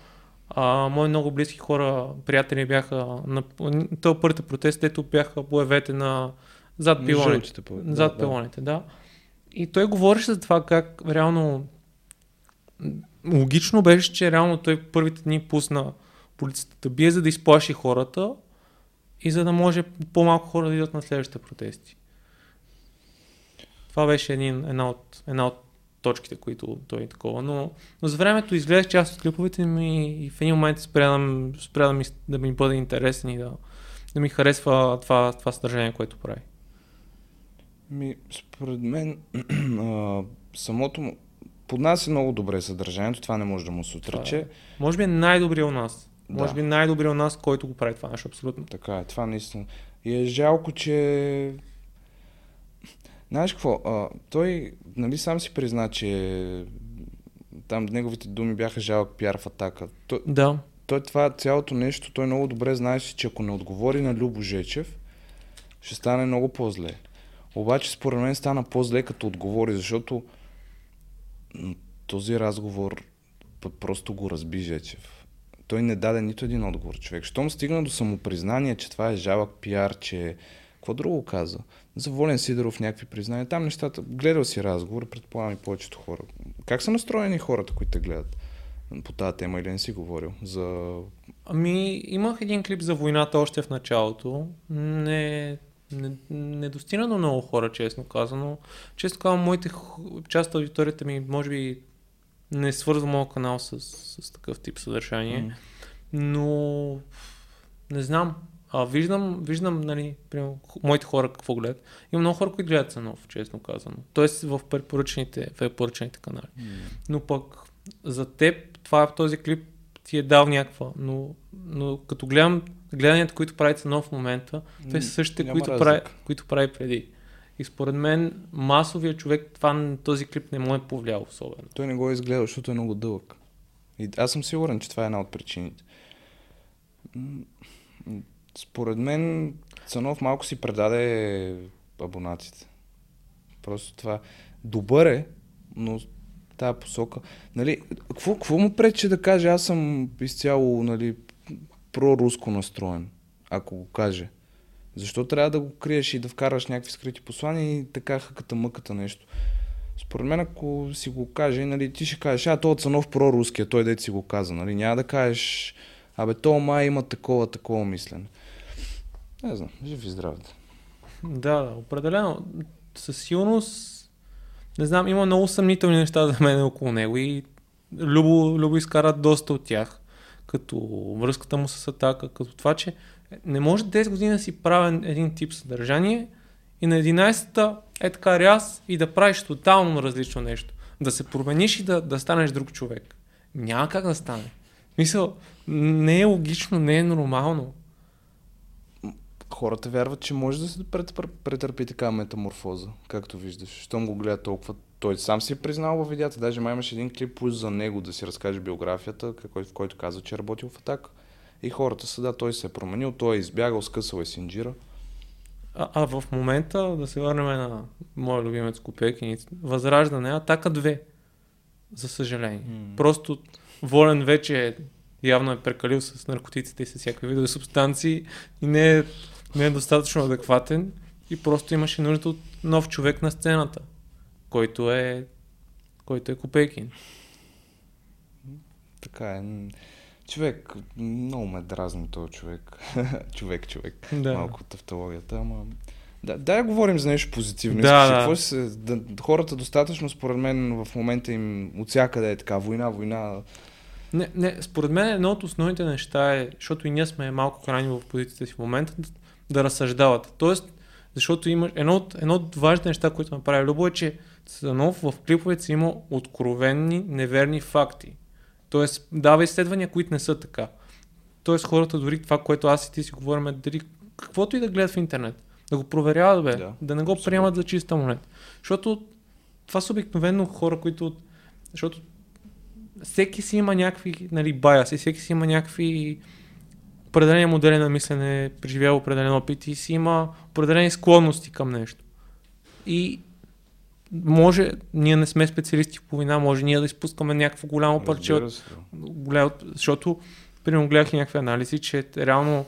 а, мои много близки хора, приятели бяха на този първите протест, дето бяха боевете на зад пилоните. Да, Зад да. пилоните, да. И той говореше за това как реално логично беше, че реално той първите дни пусна полицията да бие, за да изплаши хората и за да може по-малко хора да идват на следващите протести. Това беше един, една, от, една от точките, които той е такова. Но, но за времето изгледах част от клиповете ми и в един момент спря да, спря да, ми, да ми бъде интересен и да, да ми харесва това, това съдържание, което прави. Ми, според мен, самото му... Поднася много добре съдържанието, това не може да му се отрече. Може би е най-добрия у нас. Да. Може би най-добрия у нас, който го прави това нещо, абсолютно. Така е, това наистина. И е жалко, че... Знаеш какво, а, той нали сам си призна, че там неговите думи бяха жалък пиар в атака. Той, Да. той това цялото нещо, той много добре знаеше, че ако не отговори на Любо Жечев, ще стане много по-зле. Обаче според мен стана по-зле като отговори, защото този разговор просто го разби Жечев. Той не даде нито един отговор, човек. Щом стигна до самопризнание, че това е жалък пиар, че... Какво друго каза? За Волен Сидоров някакви признания. Там нещата... Гледал си разговор, предполагам и повечето хора. Как са настроени хората, които те гледат по тази тема или не си говорил? За... Ами, имах един клип за войната още в началото. Не, не, не достигна до много хора, честно казано. Често казвам, моите, част от аудиторията ми, може би, не свързва моят канал с, с такъв тип съдържание. М. Но не знам. А, виждам, виждам, нали, примерно, моите хора какво гледат. Има много хора, които гледат Санов, честно казано. Тоест в препоръчените, в препоръчените канали. Но пък за теб това този клип ти е дал някаква, но, но като гледам гледанията, които прави Цанов в момента, те са същите, които прави, които прави преди. И според мен масовия човек това, този клип не му е повлиял особено. Той не го е изгледал, защото е много дълъг. И аз съм сигурен, че това е една от причините. Според мен Цанов малко си предаде абонатите. Просто това. Добър е, но тази посока. Нали, какво, какво му пречи да каже, аз съм изцяло нали, проруско настроен, ако го каже? Защо трябва да го криеш и да вкараш някакви скрити послания и така хъката мъката нещо? Според мен, ако си го каже, нали, ти ще кажеш, а, той Цанов проруския, той дете си го каза, нали, няма да кажеш, абе, то май има такова, такова мислене. Не знам, жив и здрав. Да, да, определено. Със сигурност, не знам, има много съмнителни неща за мен около него и Любо, Любо изкара доста от тях. Като връзката му с атака, като това, че не може 10 години да си правен един тип съдържание и на 11-та е така ряз и да правиш тотално различно нещо. Да се промениш и да, да станеш друг човек. Няма как да стане. Мисъл, не е логично, не е нормално. Хората вярват, че може да се претър- претърпи така метаморфоза, както виждаш. Щом го гледа толкова, той сам си е признал във видеята. Даже май имаше един клип за него да си разкаже биографията, в който казва, че е работил в атака. И хората са, да, той се е променил, той е избягал, скъсал е синджира. А, а в момента, да се върнем на моя любимец Копейкин, Възраждане, Атака 2. За съжаление. М. Просто Волен вече явно е прекалил с наркотиците и с всякакви видове субстанции и не е, не е достатъчно адекватен и просто имаше нужда от нов човек на сцената, който е, който е Копейкин. Така е. Човек, много ме дразни този човек. човек, човек. Да. Малко тавтологията, ама... Да, дай говорим за нещо позитивно. Да, Искаш да. Какво се... да, хората достатъчно, според мен, в момента им от всякъде е така. Война, война. Не, не, според мен едно от основните неща е, защото и ние сме малко крайни в позицията си в момента, да, да разсъждават. Тоест, защото има едно от, едно от важните неща, които ме прави Любо е, че Цанов в клиповете си има откровенни, неверни факти. Тоест, дава изследвания, които не са така. Тоест, хората дори това, което аз и ти си говорим, дали каквото и да гледат в интернет, да го проверяват, бе, Да, да не го абсолютно. приемат за чиста монета. Защото това са обикновено хора, които защото всеки си има някакви нали, баяси, всеки си има някакви определени модели на мислене, преживява определен опит и си има определени склонности към нещо. И може, ние не сме специалисти в половина, може ние да изпускаме някакво голямо парче от, голям, защото, примерно, гледах и някакви анализи, че реално,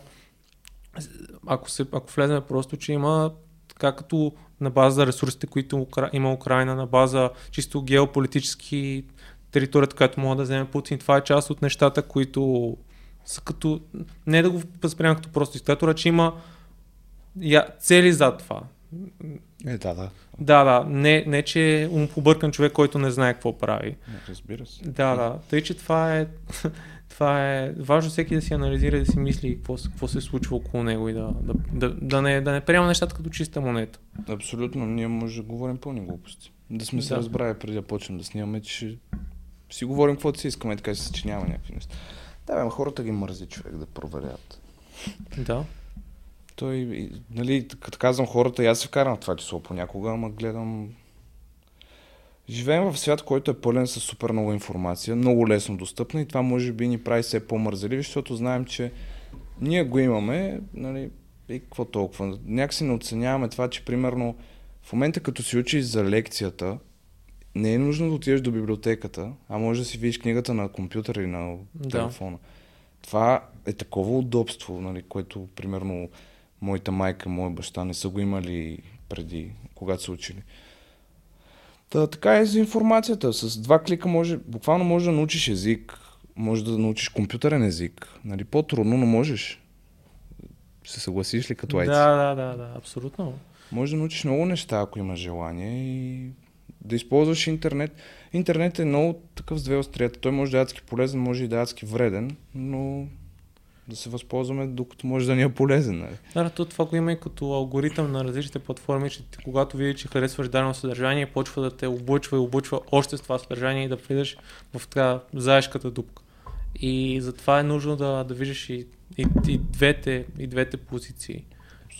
ако, се, ако влезем просто, че има така като на база ресурсите, които има Украина, на база чисто геополитически територията, която може да вземе Путин, това е част от нещата, които са като, не да го възприемам като просто диктатора, че има я, цели зад това. Е, да, да. Да, да, не, не че е ум побъркан човек, който не знае какво прави. Разбира се. Да, да. Тъй, че това е, това е важно всеки да си анализира и да си мисли какво, се- какво се случва около него и да, да, да, да, не, да не приема нещата като чиста монета. Абсолютно, ние може да говорим пълни глупости. Да сме се Да. разбрали преди да почнем да снимаме, че си говорим каквото си искаме, така се съчинява някакви неща. Да, бе, хората ги мързи човек да проверят. Да. Той, нали, като казвам хората, и аз се вкарам в това число понякога, ама гледам... Живеем в свят, който е пълен с супер много информация, много лесно достъпна и това може би ни прави все по-мързеливи, защото знаем, че ние го имаме, нали, и какво толкова. Някакси не оценяваме това, че примерно в момента като си учиш за лекцията, не е нужно да отидеш до библиотеката, а може да си видиш книгата на компютъра или на Да. телефона. Това е такова удобство, нали, което примерно моята майка, моя баща не са го имали преди, когато са учили. Та, така е за информацията. С два клика може, буквално може да научиш език, може да научиш компютърен език. Нали, по-трудно, но можеш. Се съгласиш ли като айци? Да, да, да, да, абсолютно. Може да научиш много неща, ако имаш желание и да използваш интернет. Интернет е много такъв с две острията. Той може да е адски полезен, може и да е адски вреден, но да се възползваме докато може да ни е полезен. Нали? Да, то това го има и като алгоритъм на различните платформи, че когато види, че харесваш дадено съдържание, почва да те облъчва и облъчва още с това съдържание и да влизаш в така заешката дупка. И затова е нужно да, да виждаш и, и, и, двете, и двете позиции.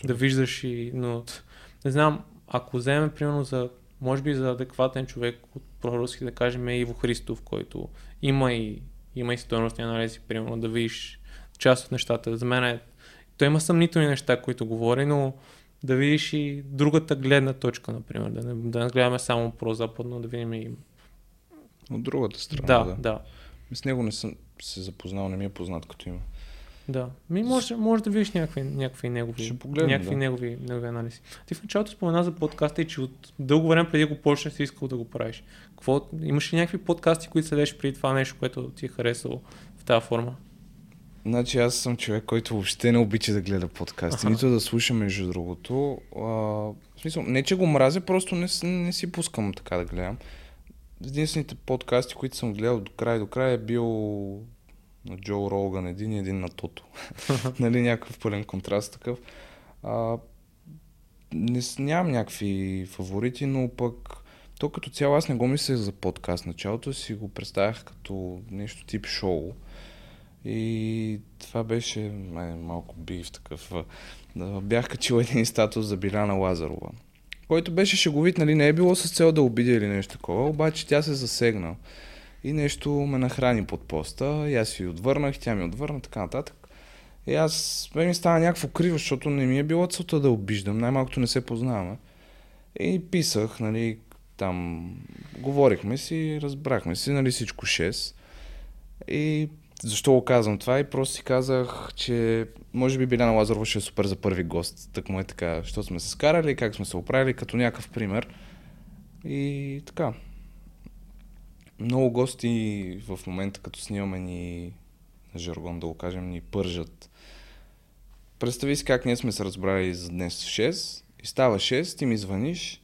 Да виждаш и... Но, не знам, ако вземем примерно за, може би за адекватен човек от проруски, да кажем Иво Христов, който има и, има и стойностни анализи, примерно да видиш част от нещата. За мен е той има съмнителни неща, които говори, но да видиш и другата гледна точка, например. Да не, да не гледаме само про-западно, да видим и... От другата страна. Да. да. да. С него не съм се запознал, не ми е познат като има. Да. Ми може, може да видиш някакви, някакви негови, Ще погледнем, някакви да. негови, негови анализи. Ти в началото спомена за подкаста и че от дълго време преди да го почнеш си искал да го правиш. Какво, имаш ли някакви подкасти, които следеш преди това нещо, което ти е харесало в тази форма? Значи аз съм човек, който въобще не обича да гледа подкасти, нито да слуша между другото. А, в смисъл, не че го мразя, просто не, не си пускам така да гледам. Единствените подкасти, които съм гледал до край до край е бил на Джо Роган един и един на Тото. нали, някакъв пълен контраст такъв. А, не, нямам някакви фаворити, но пък то като цяло аз не го мисля за подкаст. Началото си го представях като нещо тип шоу. И това беше май, малко бив такъв. бях качил един статус за Биляна Лазарова, който беше шеговит, нали, не е било с цел да обидя или нещо такова, обаче тя се засегна и нещо ме нахрани под поста, и аз ви отвърнах, тя ми отвърна, така нататък. И аз, мен ми стана някакво криво, защото не ми е било целта да обиждам, най-малкото не се познаваме. И писах, нали, там, говорихме си, разбрахме си, нали, всичко 6. И защо го казвам това? И просто си казах, че може би Биляна Лазарова ще е супер за първи гост. Так му е така, що сме се скарали, как сме се оправили, като някакъв пример. И така. Много гости в момента, като снимаме ни на жаргон, да го кажем, ни пържат. Представи си как ние сме се разбрали за днес в 6 и става 6, ти ми звъниш.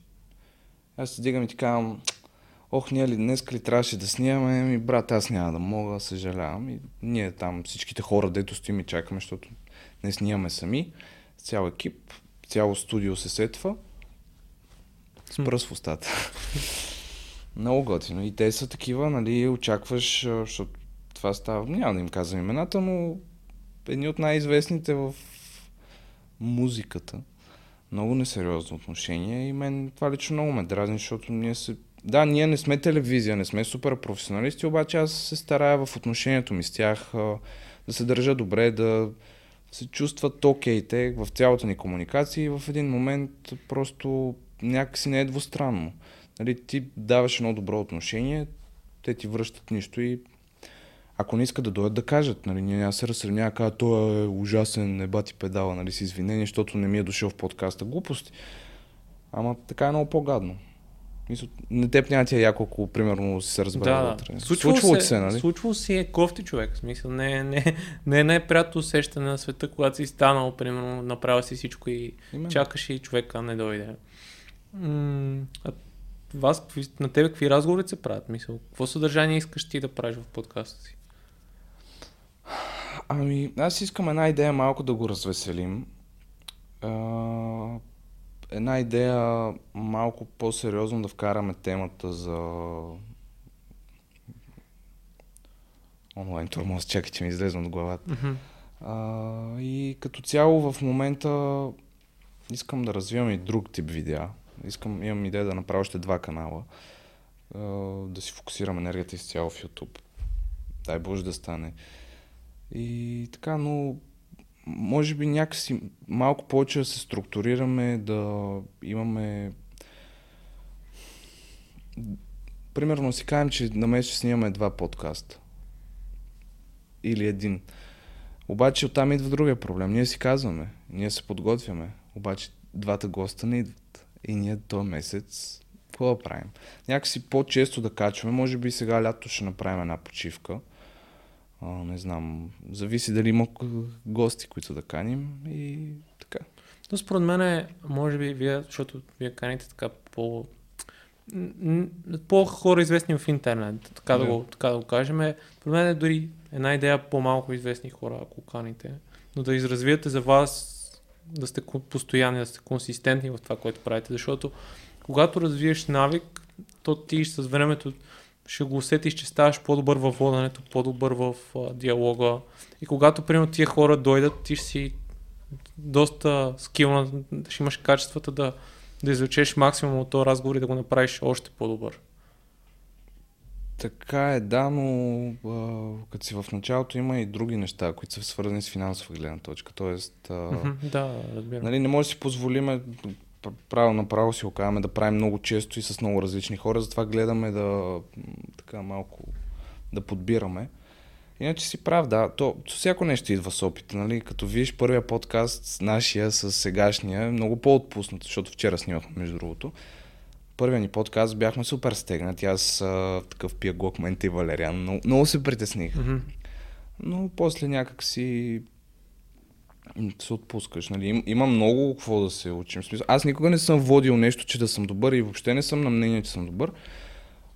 Аз се дигам и ти казвам, ох, ние ли днес ли трябваше да снимаме, ми брат, аз няма да мога, съжалявам. И ние там всичките хора, дето стоим и чакаме, защото не снимаме сами, цял екип, цяло студио се сетва, с пръст в устата. Много готино. И те са такива, нали, очакваш, защото това става, няма да им казвам имената, но едни от най-известните в музиката. Много несериозно отношение и мен това лично много ме дразни, защото ние се да, ние не сме телевизия, не сме супер професионалисти, обаче аз се старая в отношението ми с тях да се държа добре, да се чувстват окей okay, те в цялата ни комуникация и в един момент просто някакси не е двустранно. Нали, ти даваш едно добро отношение, те ти връщат нищо и ако не искат да дойдат да кажат, нали, ние няма се разсърдим, няма кажа, той е ужасен, не бати педала, нали, с извинение, защото не ми е дошъл в подкаста. Глупости. Ама така е много по-гадно. Мисля, не теб няма ти е яко, ако примерно си се разбере Да, вътре. случвало, Случвало се, се, нали? случвало си е кофти човек. В смисъл, не, не, не е най-приятно усещане на света, когато си станал, примерно, направил си всичко и Именно. чакаш и човека не дойде. М- а вас, на тебе какви разговори се правят? Мисъл, какво съдържание искаш ти да правиш в подкаста си? Ами, аз искам една идея малко да го развеселим. А, една идея малко по-сериозно да вкараме темата за онлайн тормоз. Чакай, че ми излезе от главата. А, и като цяло в момента искам да развивам и друг тип видеа. Искам, имам идея да направя още два канала. Да си фокусирам енергията изцяло в YouTube. Дай Боже да стане. И така, но може би някакси малко повече да се структурираме, да имаме... Примерно си кажем, че на месец снимаме два подкаста. Или един. Обаче оттам идва другия проблем. Ние си казваме, ние се подготвяме, обаче двата госта не идват. И ние този месец какво да правим? Някакси по-често да качваме, може би сега лято ще направим една почивка. А, не знам, зависи дали има гости, които да каним и така. Но според мен е, може би, вие, защото вие каните така по... по-хора известни в интернет, така да, Да. го, така да го кажем. Според мен е дори една идея по-малко известни хора, ако каните, но да изразвиете за вас, да сте постоянни, да сте консистентни в това, което правите, защото когато развиеш навик, то ти с времето ще го усетиш, че ставаш по-добър във воденето, по-добър в а, диалога. И когато, примерно, тия хора дойдат, ти ще си доста скилна, ще имаш качествата да, да извлечеш максимум от този разговор и да го направиш още по-добър. Така е, да, но а, като си в началото има и други неща, които са свързани с финансова гледна точка. Тоест, а, Да, разбирам. Нали, не може да си позволиме, право направо си го казваме, да правим много често и с много различни хора, затова гледаме да така малко да подбираме. Иначе си прав, да, то, то всяко нещо идва с опит, нали, като видиш първия подкаст, нашия, с сегашния, е много по-отпуснат, защото вчера снимахме, между другото. Първия ни подкаст бяхме супер стегнати, аз а, такъв пия глок, Менте и Валериан, много, много се притесних. Мгм. Но после някак си се отпускаш. Нали? Им, има много какво да се учим. Смисъл, аз никога не съм водил нещо, че да съм добър и въобще не съм на мнение, че съм добър.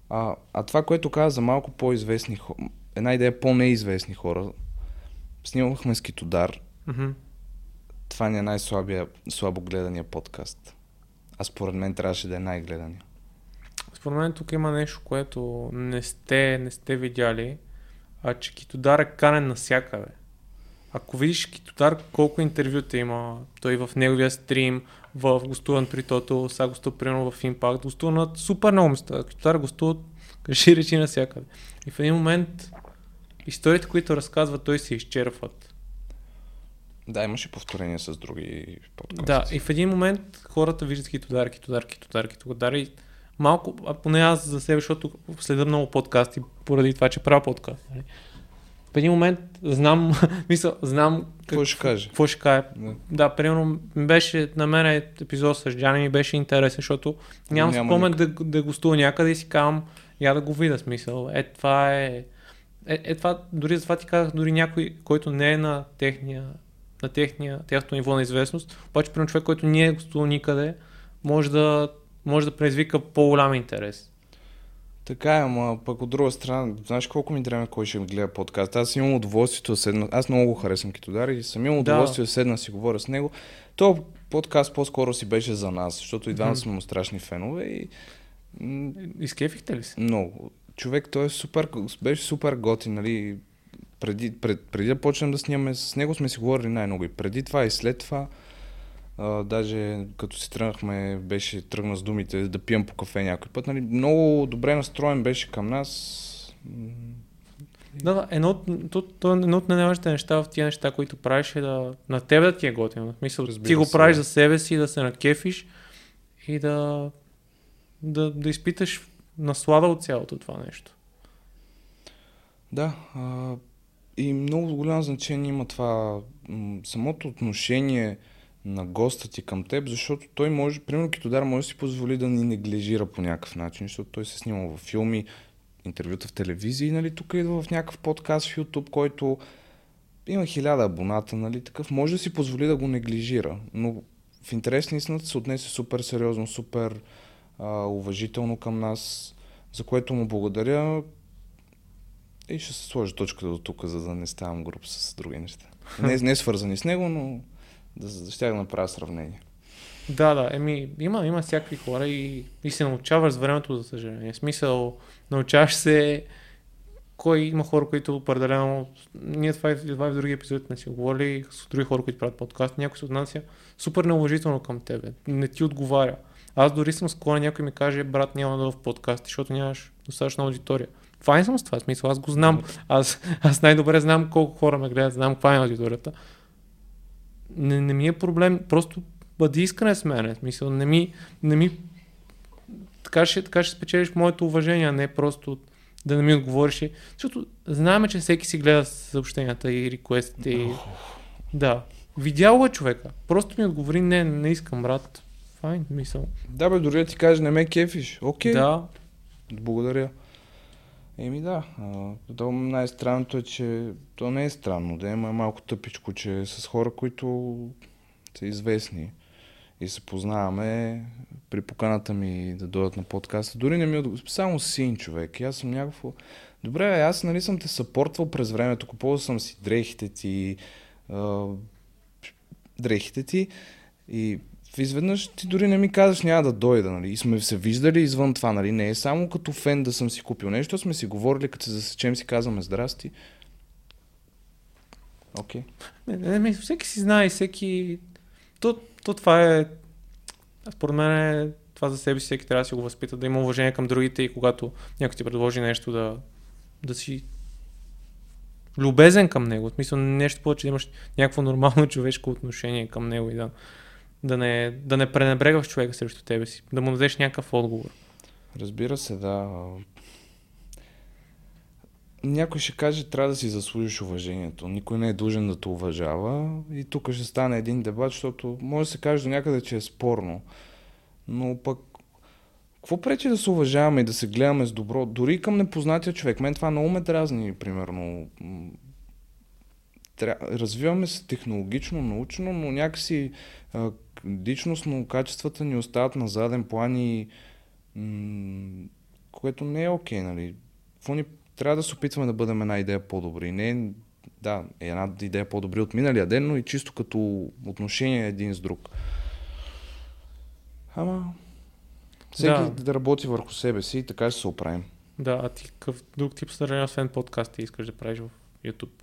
А, а това, което каза за малко по-известни хора, една идея по-неизвестни хора, снимахме с Китодар. Мгм. Това ни е най-слабия, слабо гледания подкаст. А според мен трябваше да е най-гледания. Според мен тук има нещо, което не сте, не сте видяли, а че Китодар е канен навсякъде. Ако видиш Китодар колко интервюта има, той в неговия стрим, в гостуван при Тото, сега гостува примерно в Impact, гостува на супер много места. Китодар гостува, кажи речи навсякъде. И в един момент историите, които разказва, той се изчерпват. Да, имаше повторение с други подкасти. Да, и в един момент хората виждат Китодар, Китодар, Китодар, Китодар и малко, а поне аз за себе, защото следя много подкасти, поради това, че правя подкаст. Нали? В един момент знам, мисля, знам Какво ще каже? какво ще каже. Да. Да, примерно беше, на мен епизод с Джани ми беше интересен, защото нямам Няма спомен да, да гостува някъде и си казвам, я да го видя смисъл. Е, това е... Е, е това, дори за това ти казах, дори някой, който не е на техния, на техния, тяхното ниво на известност, обаче при човек, който не е гостувал никъде, може да, може да предизвика по-голям интерес. Така е, ама пък от друга страна, знаеш колко ми трябва кой ще ми гледа подкаст. Аз имам удоволствието да седна, аз много го харесвам Китодар и съм имал удоволствие да седна да си говоря с него. То подкаст по-скоро си беше за нас, защото и двамата сме му страшни фенове и Изкефихте ли се? много. Човек, той е супер, беше супер готин, нали, преди, пред, преди да почнем да снимаме, с него сме си говорили най-много и преди това и след това. А, даже като си тръгнахме, беше тръгна с думите да пием по кафе някой път. Нали, много добре настроен беше към нас. Да, да, едно от, то, то, едно от най-важните неща в тия неща, които правиш е да на тебе да ти е готино. Смисъл, Разбира ти го се, правиш да. за себе си, да се накефиш и да, да, да изпиташ наслада от цялото това нещо. Да, а, и много голямо значение има това самото отношение на госта ти към теб, защото той може, примерно Китодар може да си позволи да ни неглижира по някакъв начин, защото той се снима в филми, интервюта в телевизии, нали, тук идва в някакъв подкаст в YouTube, който има хиляда абоната, нали, такъв, може да си позволи да го неглижира, но в интерес на истината се отнесе супер сериозно, супер а, уважително към нас, за което му благодаря. И ще се сложа точката до тук, за да не ставам груп с други неща. Не, не свързани с него, но да, да ще да направя сравнение. Да, да, еми, има, има всякакви хора и, и се научаваш с времето, за съжаление. В смисъл, научаваш се кой има хора, които определено... Ние това, и- това в други епизоди не си го говорили с други хора, които правят подкаст. Някой се отнася супер неуважително към тебе. Не ти отговаря. Аз дори съм склонен някой ми каже, брат, няма да в подкаст, защото нямаш достатъчно аудитория. Не съм с това, смисъл, аз го знам. Аз, аз най-добре знам колко хора ме гледат, знам каква е аудиторията. Не, не ми е проблем, просто бъди искрен с мен. Смисъл, не ми, не ми така ще, така ще спечелиш моето уважение, а не просто да не ми отговориш. Защото знаем, че всеки си гледа съобщенията и реквестите. И... Да. Видял е човека. Просто ми отговори, не, не искам, брат. Файн, мисъл. Да, бе, дори да ти кажа, не ме кефиш. Окей, Да. благодаря. Еми да, то най-странното е, че то не е странно, да има малко тъпичко, че е с хора, които са известни и се познаваме при поканата ми да дойдат на подкаста. Дори не ми отговори, само син човек. И аз съм някакво... Добре, аз нали съм те съпортвал през времето, купувал съм си дрехите ти, а, дрехите ти и изведнъж ти дори не ми казваш няма да дойда, нали? И сме се виждали извън това, нали? Не е само като фен да съм си купил нещо, сме си говорили, като се засечем си казваме здрасти. Окей. Не, не, не, всеки си знае, всеки... То, то това е... Според мен е това за себе си всеки трябва да си го възпита, да има уважение към другите и когато някой ти предложи нещо да, да си любезен към него. В смисъл нещо повече да имаш някакво нормално човешко отношение към него и да, да, не, да не пренебрегваш човека срещу тебе си, да му дадеш някакъв отговор. Разбира се, да. Някой ще каже, трябва да си заслужиш уважението. Никой не е длъжен да те уважава. И тук ще стане един дебат, защото може да се каже до някъде, че е спорно. Но пък, какво пречи да се уважаваме и да се гледаме с добро? Дори към непознатия човек. Мен това много ме дразни, примерно. Тря... Развиваме се технологично, научно, но някакси а, личностно качествата ни остават на заден план и м- което не е окей, нали? Какво ни... Трябва да се опитваме да бъдем една идея по-добри. Не, да, е една идея по-добри от миналия ден, но и чисто като отношение един с друг. Ама, всеки Да. да. да работи върху себе си и така ще се оправим. Да, а ти какъв друг тип съдържание, освен подкасти, искаш да правиш в YouTube?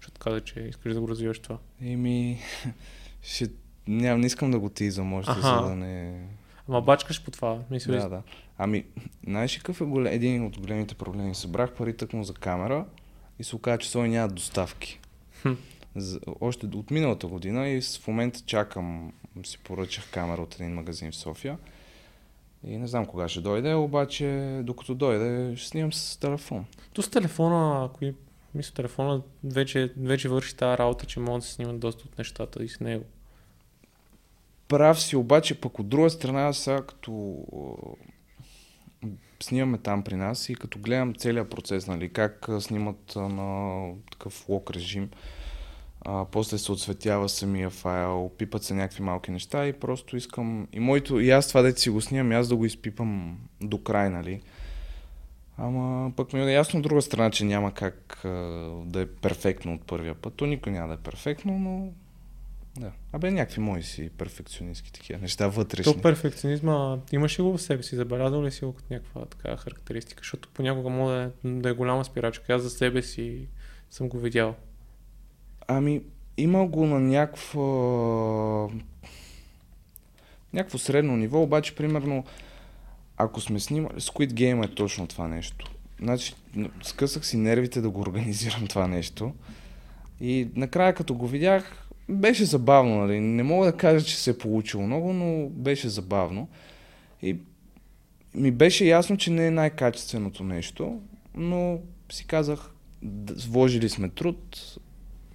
Защото каза, че искаш да го развиваш това. Еми, ще... Ням, не искам да го тизам още, Аха. за да не... Ама бачкаш по това. Мисля, Да, да. Ами, знаеш какъв е голем... един от големите проблеми? Събрах пари тъкмо за камера и се оказа, че Sony нямат доставки. Хм. За, още от миналата година и в момента чакам, си поръчах камера от един магазин в София. И не знам кога ще дойде, обаче докато дойде ще снимам с телефон. То с телефона, ако мисля, телефона вече, вече върши тази работа, че могат да се снимат доста от нещата и с него. Прав си, обаче пък от друга страна сега като снимаме там при нас и като гледам целият процес, нали, как снимат на такъв лок режим, а, после се отсветява самия файл, пипат се някакви малки неща и просто искам и моето, и аз това дете си го снимам, и аз да го изпипам до край, нали. Ама пък ми е ясно от друга страна, че няма как а, да е перфектно от първия път. То никой няма да е перфектно, но да. Абе, някакви мои си перфекционистки такива неща вътрешни. То перфекционизма имаш ли го в себе си? Забелязал ли си го като някаква така характеристика? Защото понякога може да е, да е голяма спирачка. Аз за себе си съм го видял. Ами, има го на някаква... някакво средно ниво, обаче примерно ако сме снимали, Squid Game е точно това нещо. Значи, скъсах си нервите да го организирам това нещо. И накрая като го видях, беше забавно, нали? Не мога да кажа, че се е получило много, но беше забавно. И ми беше ясно, че не е най-качественото нещо, но си казах, вложили сме труд,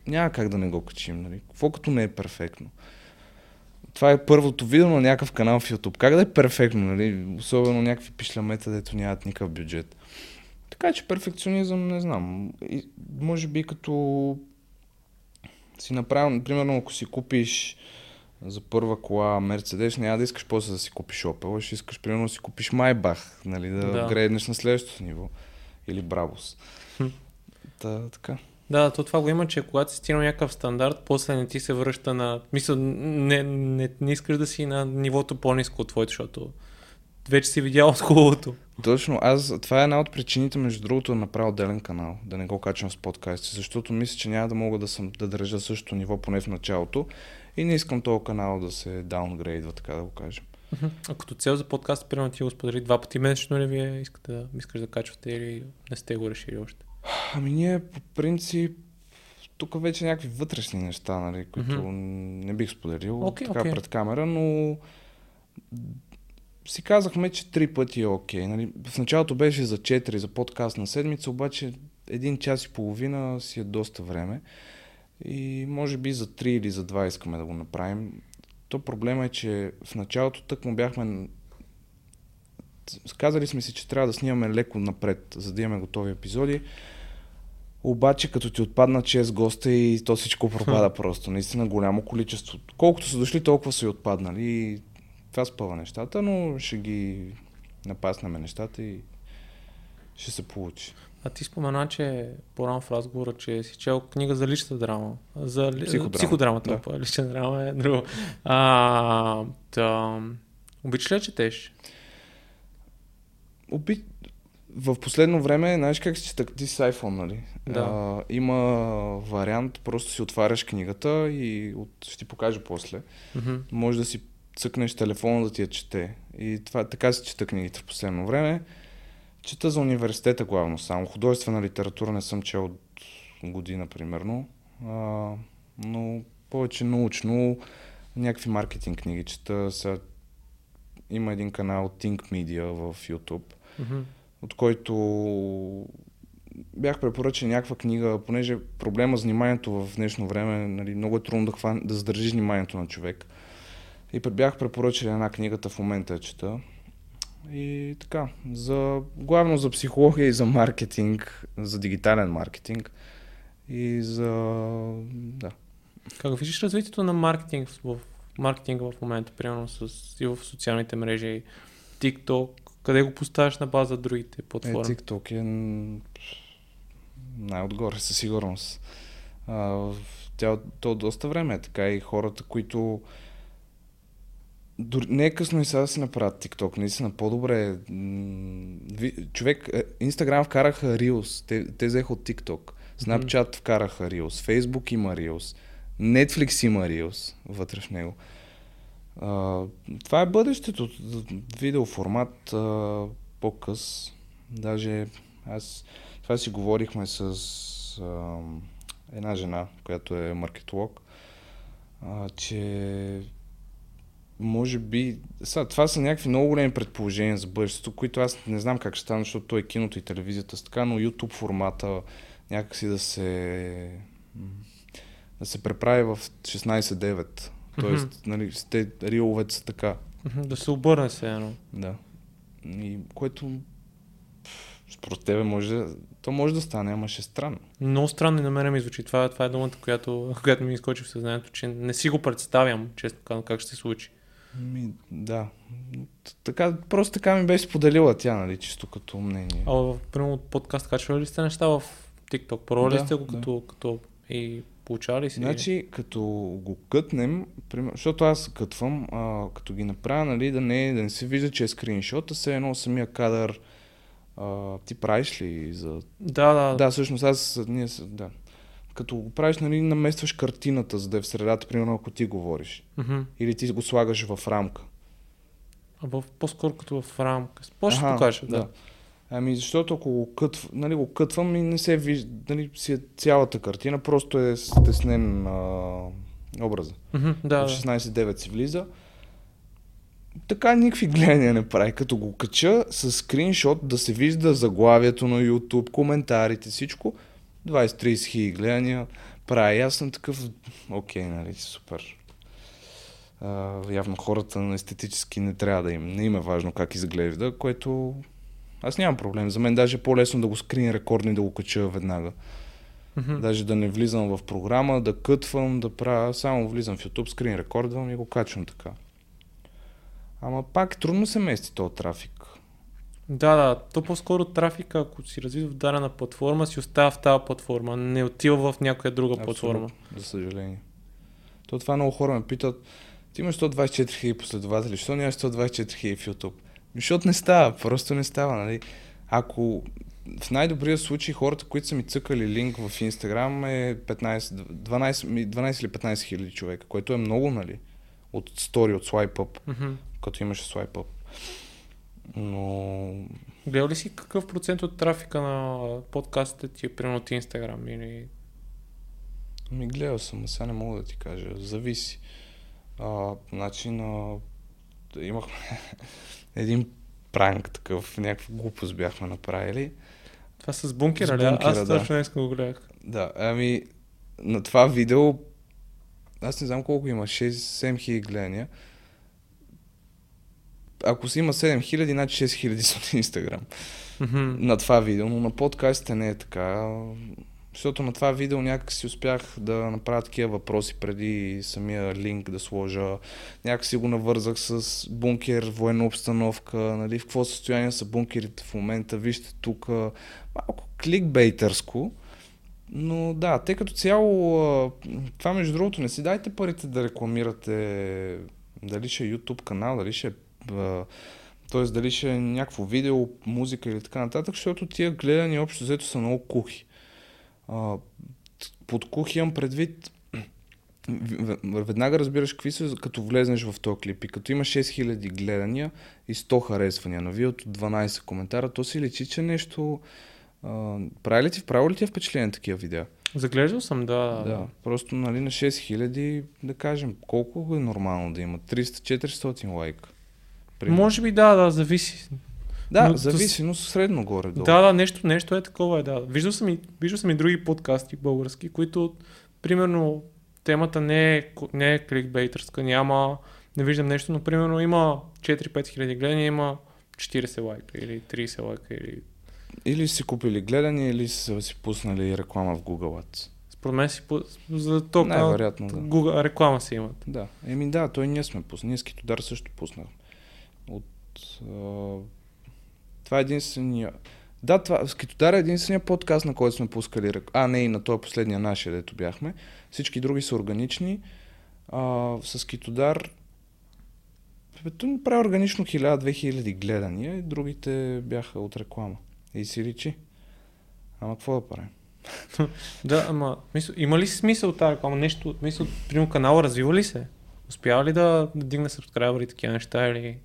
няма как да не го качим, нали? Какво като не е перфектно? Това е първото видео на някакъв канал в YouTube. Как да е перфектно, нали? Особено някакви пишлямета, дето нямат никакъв бюджет. Така че перфекционизъм, не знам. И, може би като си направил, примерно ако си купиш за първа кола Мерцедес, няма да искаш после да си купиш Opel, ще искаш примерно да си купиш Майбах, нали, да, да. грейднеш на следващото ниво. Или Брабус. Та, така. Да, то това го има, че когато си стигнал някакъв стандарт, после не ти се връща на... Мисля, не, не, не искаш да си на нивото по-низко от твоето, защото вече си видял с хубавото. Точно, аз, това е една от причините, между другото, да направя отделен канал, да не го качвам с подкасти, защото мисля, че няма да мога да, съм, да държа същото ниво, поне в началото, и не искам този канал да се даунгрейдва, така да го кажем. А като цел за подкаст, примерно ти го сподели два пъти месечно ли вие искате да, искаш да качвате или не сте го решили още? Ами ние по принцип тук вече някакви вътрешни неща, нали, които mm-hmm. не бих споделил okay, така okay. пред камера, но си казахме, че три пъти е окей. Okay, нали. В началото беше за 4 за подкаст на седмица, обаче един час и половина си е доста време. И може би за 3 или за 2 искаме да го направим. То проблема е, че в началото тък му бяхме казали сме си, че трябва да снимаме леко напред, за да имаме готови епизоди. Обаче, като ти отпадна 6 госта и то всичко пропада просто. Наистина голямо количество. Колкото са дошли, толкова са и отпаднали. И това спъва нещата, но ще ги напаснаме нещата и ще се получи. А ти спомена, че по-рано в разговора, че си чел книга за личната драма. За психодрама. психодрамата, да. лична драма е друго. А, да, обичаш ли четеш? Оби... В последно време, знаеш как си ти с iPhone, нали? Да. А, има вариант, просто си отваряш книгата и от... ще ти покажа после. Mm-hmm. Може да си цъкнеш телефона да ти я чете. И това, така си чета книгите в последно време. Чета за университета главно само. Художествена литература не съм чел от година, примерно. А, но повече научно, някакви маркетинг книги чета. Сега има един канал Think Media в YouTube, mm-hmm. От който бях препоръчен някаква книга, понеже проблема с вниманието в днешно време, нали, много е трудно да, хван, да задържиш вниманието на човек. И бях препоръчен една книгата, в момента чета. И така, за, главно за психология и за маркетинг, за дигитален маркетинг и за... да. Как виждаш развитието на маркетинг в маркетинга в момента, примерно с, и в социалните мрежи, TikTok, къде го поставяш на база другите платформи? Е, TikTok е най-отгоре със сигурност. А, тя, то доста време е така и хората, които дори, не е късно и сега да си направят TikTok, наистина по-добре. Човек, Instagram вкараха Reels, те, те взеха от TikTok. Snapchat mm-hmm. вкараха Reels, Facebook има Reels, Netflix има Reels вътре в него. Това е бъдещето. Видеоформат, а, по-къс. Даже аз това си говорихме с а, една жена, която е маркетолог, а, че може би... Са, това са някакви много големи предположения за бъдещето, които аз не знам как ще стане, защото той е киното и телевизията с така, но YouTube формата някакси да се да се преправи в 16-9. Тоест, mm-hmm. нали, те риловете са така. Mm-hmm, да се обърне се едно. Да. И което според тебе може, то може да стане, ама ще е странно. Много странно и на мен ми звучи. Това, това е думата, която, която ми изкочи в съзнанието, че не си го представям, често казвам, как ще се случи. Ми, да. Така, просто така ми беше споделила тя, нали, чисто като мнение. А, примерно, подкаст качвали ли сте неща в TikTok? Пробвали да, ли сте го да. като, като и получава ли си? Значи, като го кътнем, пример, защото аз кътвам, а, като ги направя, нали, да не, да не се вижда, че е скриншот, а се едно самия кадър а, ти правиш ли за... Да, да. Да, всъщност аз, ние, да като го правиш, нали, наместваш картината, за да е в средата, примерно ако ти говориш. Mm-hmm. Или ти го слагаш в рамка. в, по-скоро като в рамка. Може да покажа, да. да. Ами защото ако го, кътв, нали, го кътвам и не се вижда нали, си е цялата картина, просто е стеснен а, образа. Мгм, да, в да. 16.9 си влиза. Така никакви гледания не прави. Като го кача с скриншот да се вижда заглавието на YouTube, коментарите, всичко. 20-30 хиляди гледания прави. Аз съм такъв, окей, нали, супер. А, явно хората на естетически не трябва да им, не им е важно как изглежда, което аз нямам проблем. За мен даже е по-лесно да го скрин рекордни да го кача веднага. Мгм. Даже да не влизам в програма, да кътвам, да правя, само влизам в YouTube, скрин рекордвам и го качвам така. Ама пак трудно се мести този трафик. Да, да, то по-скоро трафика, ако си развит в дадена платформа, си остава в тази платформа, не отива в някоя друга платформа. Абсолютно, за съжаление. То това много хора ме питат, ти имаш 124 000 последователи, защо нямаш 124 000 в YouTube? Защото не става, просто не става, нали? Ако в най-добрия случай хората, които са ми цъкали линк в Instagram е 15, 12, ми, 12 или 15 хиляди човека, което е много, нали? От стори, от swipe up, Мгм. като имаше swipe up. Но Гледал ли си какъв процент от трафика на подкастите ти е примерно от Instagram или... Ми гледал съм, а сега не мога да ти кажа. Зависи. А, значи на... Имахме един пранк такъв, някаква глупост бяхме направили. Това с бункера, С бункера, Аз да. точно днес го гледах. Да, ами на това видео аз не знам колко има, 6-7 хиляди гледания. Ако си има 7 хиляди, значи 6 хиляди са от Инстаграм. Мгм. на това видео, но на подкастите не е така. Защото на това видео някак си успях да направя такива въпроси преди самия линк да сложа. Някак си го навързах с бункер, военна обстановка, нали, в какво състояние са бункерите в момента. Вижте тук малко кликбейтърско. Но да, те като цяло, това между другото, не си дайте парите да рекламирате дали ще е YouTube канал, дали ще е т.е. дали ще е някакво видео, музика или така нататък, защото тия гледани общо взето са много кухи. А, под кухи имам предвид веднага разбираш какви са, като влезнеш в този клип и като има 6000 гледания и 100 харесвания на видеото, 12 коментара, то си личи, че нещо... А, прави ли ти, право ли ти е впечатление такива видеа? Заглеждал съм, да. Да, просто нали, на 6000, да кажем, колко е нормално да има? 300-400 лайка. Примерно. Може би да, да, зависи. Да, Но зависи, но средно горе-долу. Да, да, нещо, нещо е такова, е, да. Виждал съм, и, виждал съм и други подкасти български, които, примерно, темата не е, не е кликбейтърска, няма, не виждам нещо, но, примерно, има 4-5 хиляди гледания, има 40 лайка или 30 лайка или... Или си купили гледане, или са си пуснали реклама в Google Ads. Според мен си по... за то канал, Най-вероятно, да. Google, реклама си имат. Да, еми да, той ние сме пуснали. Ние с Китодар също пуснахме. От... Това е единствения... Да, това, с Китодар е единствения подкаст, на който сме пускали... рек- А, не, и на този последния нашия, дето бяхме. Всички други са органични. А, с Китодар... Бе, Той ни прави органично 1000-2000 гледания и другите бяха от реклама. И си личи. Ама какво да правим? Да, ама, мисъл, има ли смисъл тази реклама? Нещо, мисъл, примерно канала развива ли се? Успява ли да, да дигне сабскрайбъри и такива неща или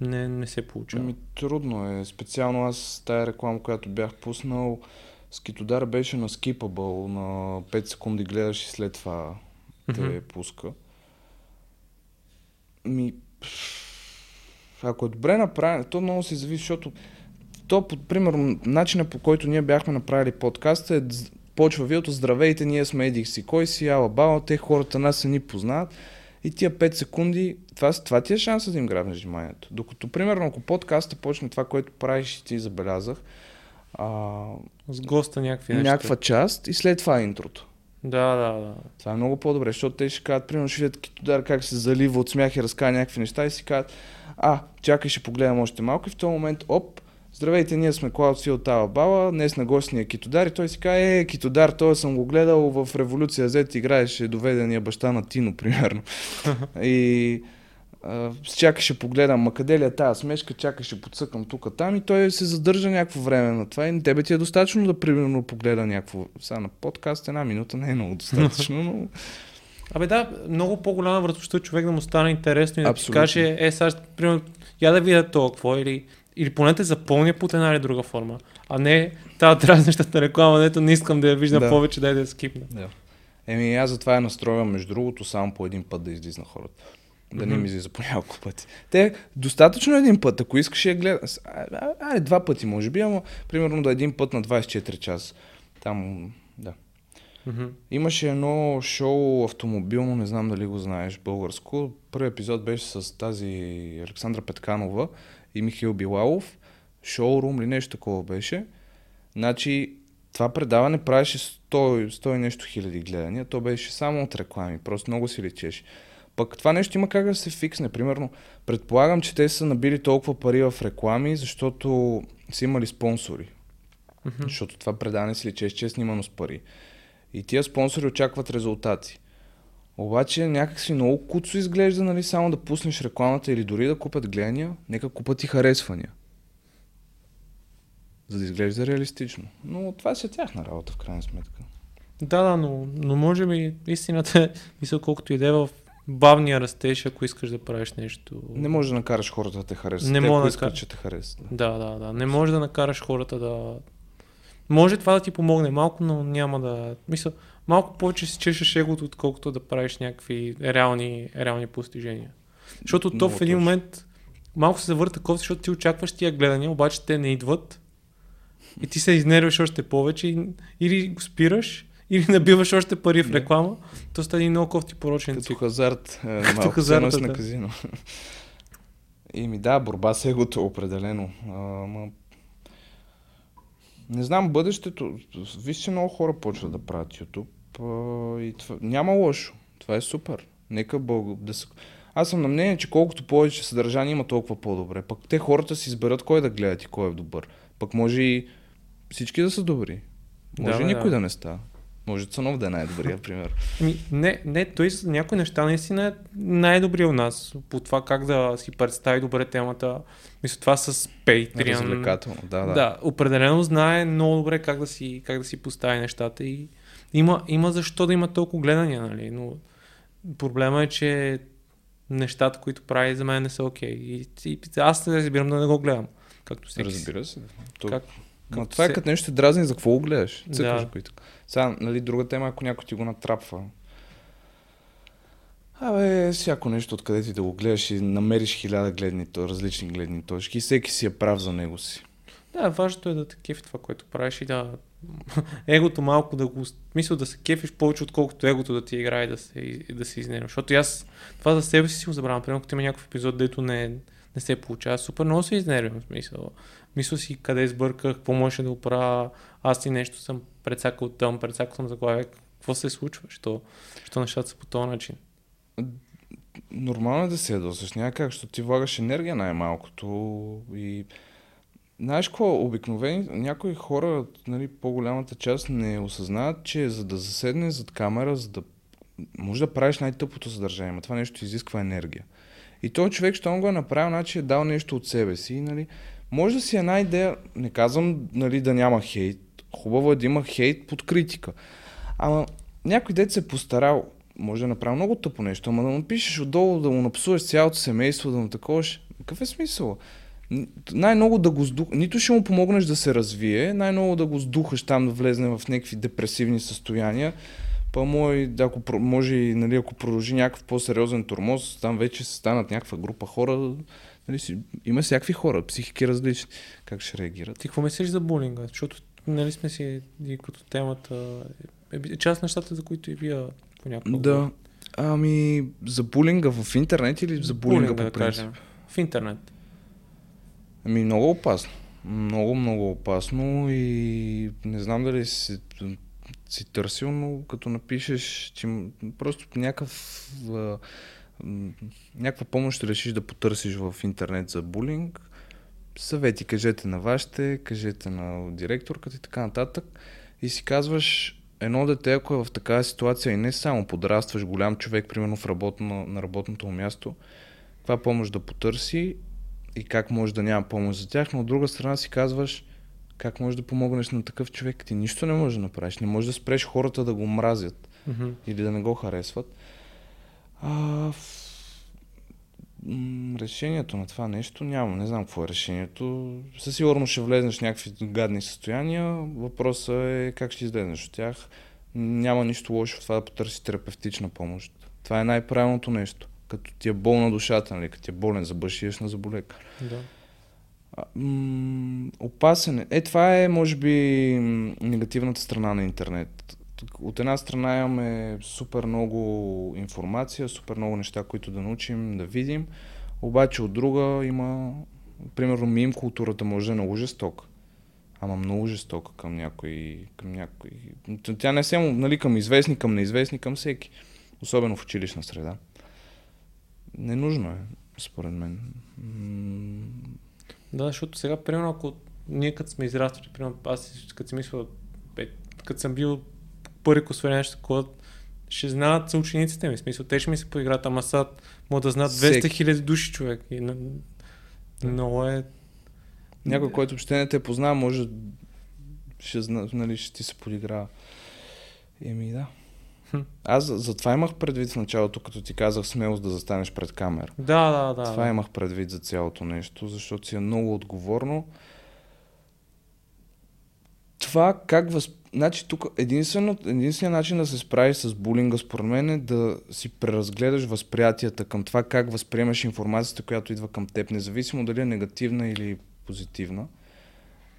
не, не се получава? Ами трудно е. Специално аз тая реклама, която бях пуснал, с Китодар беше на Skippable, на 5 секунди гледаш и след това те Мгм. пуска. Ми, ако е добре направено, то много се зависи, защото то, под, примерно, начина по който ние бяхме направили подкаста е почва видеото Здравейте, ние сме Едих си, кой си, ала баба, те хората нас се ни познават и тия 5 секунди, това, това ти е шанса да им грабнеш вниманието. Докато, примерно, ако подкаста почне това, което правиш и ти забелязах, а, С госта някакви неща. някаква част и след това интрото. Да, да, да. Това е много по-добре, защото те ще кажат, примерно ще видят Китодар как се залива от смях и разказва някакви неща и си казват, а, чакай ще погледам още малко и в този момент, оп, здравейте, ние сме Клауд Си от Тава Бала, днес на ни е Китодар и той си казва, е, Китодар, той съм го гледал в Революция Z, играеше доведения баща на Тино, примерно. и а, чакай ще погледам, ма къде ли е тази смешка, чакай ще подсъкам тук там и той се задържа някакво време на това и тебе ти е достатъчно да примерно погледа някакво. Сега на подкаст една минута не е много достатъчно, но Абе да, много по-голяма вратността човек да му стане интересно и да Абсолютно. ти каже, е, сега, примерно, я да видя това какво или, или поне те запълня под една или друга форма. А не тази дразнещата реклама, дето не искам да я виждам Да. повече, дай да я скипна. Да. Еми, аз затова я настроявам, между другото, само по един път да излиза на хората. Да не Мгм. ми излиза по няколко пъти. Те, достатъчно един път, ако искаш я гледа. Айде, два пъти може би, ама примерно да един път на 24 часа. Там, да. Имаше едно шоу автомобилно, не знам дали го знаеш, българско. Първият епизод беше с тази Александра Петканова и Михаил Билалов. Шоурум или нещо такова беше. Значи, това предаване правеше 100, 100 и нещо хиляди гледания. То беше само от реклами. Просто много си лечеше. Пък това нещо има как да се фиксне. Примерно, предполагам, че те са набили толкова пари в реклами, защото са имали спонсори. Мгм. Защото това предаване си лечеше, че е снимано с пари. И тия спонсори очакват резултати. Обаче някакси много куцо изглежда, нали, само да пуснеш рекламата или дори да купят гледания, нека купат и харесвания. За да изглежда реалистично. Но това си е тяхна работа, в крайна сметка. Да, да, но, но може би истината е, мисля, колкото иде в бавния растеж, ако искаш да правиш нещо. Не можеш да накараш хората да те харесват. Не ако да искат, кажа. че те харесват. Да, да, да. Не може да накараш хората да... Може това да ти помогне малко, но няма да... Мисля, малко повече си чешеш егото, отколкото да правиш някакви реални, реални постижения. Защото то в един момент малко се завърта кофе, защото ти очакваш тия гледания, обаче те не идват. И ти се изнервиш още повече или го спираш, или набиваш още пари в реклама. То един много кофти порочен Като цикъл. хазарт. Е, хазарт, на казино. И ми да, борба с егото, определено. Ама... Не знам, бъдещето... Виж, че много хора почват да правят YouTube. И това... Няма лошо. Това е супер. Нека Бог да се... Аз съм на мнение, че колкото повече съдържание има, толкова по-добре. Пък те хората си изберат кой да гледат и кой е добър. Пък може и всички да са добри. Може Да, никой да. да не става. Може Цанов да е най-добрия пример. Ми, не, не, той с някои неща наистина е най-добрия у нас. По това как да си представи добре темата. Мисля, това с Patreon. Развлекателно, да, да. Да, определено знае много добре как да си, как да си постави нещата и има, има защо да има толкова гледания, нали? Но проблема е, че нещата, които прави за мен не са окей. И, и, аз не разбирам да не го гледам. Както всеки. Разбира се. То... Как, Ма това е се- като нещо дразни, за какво го гледаш? Да. Цъкаш и така. Сега, нали, друга тема, ако някой ти го натрапва. Абе, всяко нещо, откъде ти да го гледаш и намериш хиляда гледни, различни гледни точки и всеки си е прав за него си. Да, важното е да те кефи това, което правиш и да... Егото малко да го... Мисля да се кефиш повече, отколкото егото да ти играе да се, и да се изнервиш. Защото аз това за себе си си го забравям. Примерно, като има някакъв епизод, дето не, не се получава, супер много се изнервям. Смисъл. Мисля си къде сбърках, какво можеше да оправя. Аз си нещо съм прецакал там, прецакал съм заглавие. Какво се случва? Що, що нещата са по този начин? Нормално е да се ядосаш, няма как, защото ти влагаш енергия най-малкото и Знаеш какво, обикновени някои хора, нали, по-голямата част не осъзнават, че за да заседне зад камера, за да може да правиш най-тъпото съдържание, но това нещо изисква енергия. И този човек, щом го е направил, значи е дал нещо от себе си. Нали. Може да си една идея, не казвам нали, да няма хейт, хубаво е да има хейт под критика. Ама някой дет се е постарал, може да направи много тъпо нещо, ама да му пишеш отдолу, да му напсуваш цялото семейство, да му таковаш. Какъв е смисъл? Най-много да го сдух... Нито ще му помогнеш да се развие, най-много да го сдухаш там да влезне в някакви депресивни състояния. Па мой, ако може и, нали, ако продължи някакъв по-сериозен тормоз, там вече се станат някаква група хора. Нали, си, има всякакви хора, психики различни. Как ще реагират? Ти какво мислиш за булинга? Защото нали сме си и като темата е, е част нещата, за които и вие понякога. Да. Ами, за булинга в интернет или за булинга, да по принцип? кажем. В интернет. Ами много опасно. Много, много опасно и не знам дали си, си търсил, но като напишеш, че просто някакъв, някаква помощ решиш да потърсиш в интернет за булинг, съвети кажете на вашите, кажете на директорката и така нататък и си казваш, едно дете, ако е в такава ситуация и не само подрастваш голям човек, примерно в работно, на работното място, каква помощ да потърси и как може да няма помощ за тях, но от друга страна си казваш как можеш да помогнеш на такъв човек. Ти нищо не можеш да направиш. Не можеш да спреш хората да го мразят. Мгм. или да не го харесват. А, в... решението на това нещо няма. Не знам какво е решението. Със сигурност ще влезнеш в някакви гадни състояния. Въпросът е как ще излезнеш от тях. Няма нищо лошо в това да потърси терапевтична помощ. Това е най-правилното нещо. Като ти е болна душата, нали? като ти е болен зъбът, ще идеш на заболек. Да. А, м- опасен е. Е, това е, може би, негативната страна на интернет. От една страна имаме супер много информация, супер много неща, които да научим, да видим. Обаче от друга има, примерно, мим културата може да е много жестока. Ама много жестока към някой, към някой. Тя не е само нали, към известни, към неизвестни, към всеки. Особено в училищна среда. Ненужно е, според мен. Да, защото сега, примерно, ако ние като сме израствали, примерно, аз като си мисля, бе, като съм бил първи косвен нещо такова, ще знаят за учениците ми. Смисъл, те ще ми се поиграят, ама сега могат да знаят 200 Всеки. хиляди души човек. И, на- много е... Някой, който въобще не те познава, може ще, зна, нали, ще ти се подиграва. Еми да. Аз за- затова имах предвид в началото, като ти казах смелост да застанеш пред камера. Да, да, да. това да. имах предвид за цялото нещо, защото си е много отговорно. Това как въз... Значи тук единствено, единственият начин да се справиш с булинга, според мен, е да си преразгледаш възприятията към това как възприемаш информацията, която идва към теб, независимо дали е негативна или позитивна.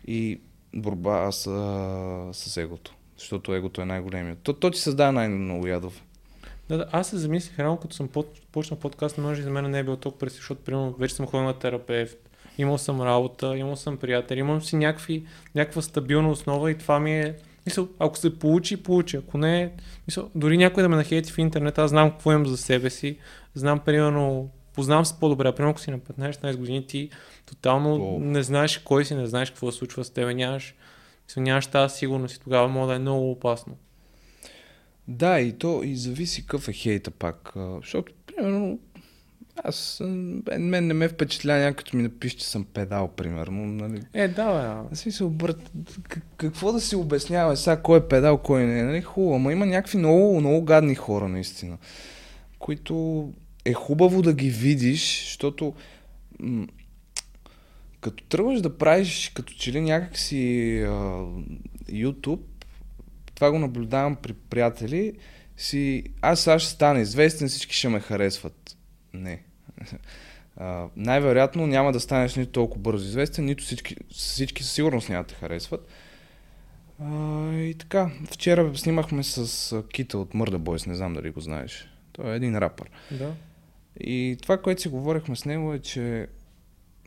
И борба с, с егото. Защото егото е най-големият. То, то ти създава най-много ядов. Да, да, аз се замислих, реално като съм под, почнал подкаст, може и за мен не е било толкова пресик, защото примерно вече съм ходил на терапевт, имал съм работа, имал съм приятели, имам си някакви, някаква стабилна основа и това ми е... Мисъл, ако се получи, получи. Ако не, мисъл, дори някой да ме нахейти в интернет, аз знам какво имам за себе си, знам примерно, познавам се по-добре. Примерно, ако си на 15-16 години, ти тотално О. не знаеш кой си, не знаеш какво се случва с тебе, нямаш, мисъл, нямаш тази сигурност и тогава може да е много опасно. Да, и то и зависи какъв е хейта пак. Защото, примерно, аз, а, мен, не ме впечатлява някой, като ми напише, че съм педал, примерно. Нали? Е, да, бе. Аз смисъл, брат, к- какво да си обяснява сега, кой е педал, кой не е, нали? Хубаво, ама има някакви много, много гадни хора, наистина, които е хубаво да ги видиш, защото м- като тръгваш да правиш като че ли някакси а, YouTube, това го наблюдавам при приятели, си, аз сега ще стана известен, всички ще ме харесват. Не. Най-вероятно няма да станеш нито толкова бързо известен, нито всички, всички със сигурност няма да те харесват. А, и така, вчера снимахме с Кита от Murder Boys, не знам дали го знаеш. Той е един рапър. Да. И това, което си говорихме с него е, че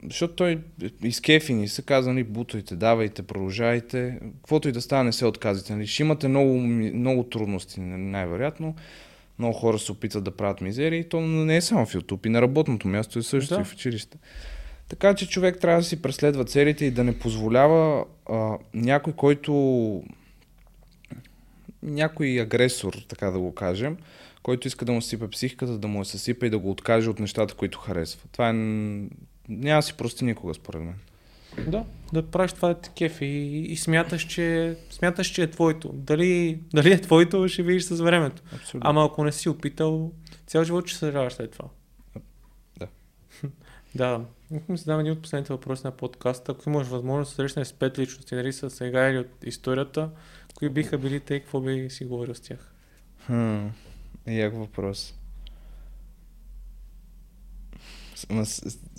защото той изкефи ни се каза, нали, бутайте, давайте, продължайте, каквото и да стане, не се отказвайте. Нали. Ще имате много, много трудности, най-вероятно. Много хора се опитват да правят мизерии. То не е само в YouTube, и на работното място е също Да. и в училище. Така че човек трябва да си преследва целите и да не позволява а, някой, който някой агресор, така да го кажем, който иска да му сипе психиката, да му я съсипе и да го откаже от нещата, които харесва. Това е... Няма да си прости никога, според мен. Да, да правиш това да те кефи и, и смяташ, че, смяташ, че е твоето. Дали, дали е твоето, ще видиш с времето. Абсолютно. Ама ако не си опитал, цял живот ще съжаляваш след това. Да. да. Ми задам един от последните въпроси на подкаста. Ако имаш възможност да срещнеш с пет личности, дали са сега или от историята, кои биха били те и какво би си говорил с тях? Хм, як въпрос. С- Ма, с-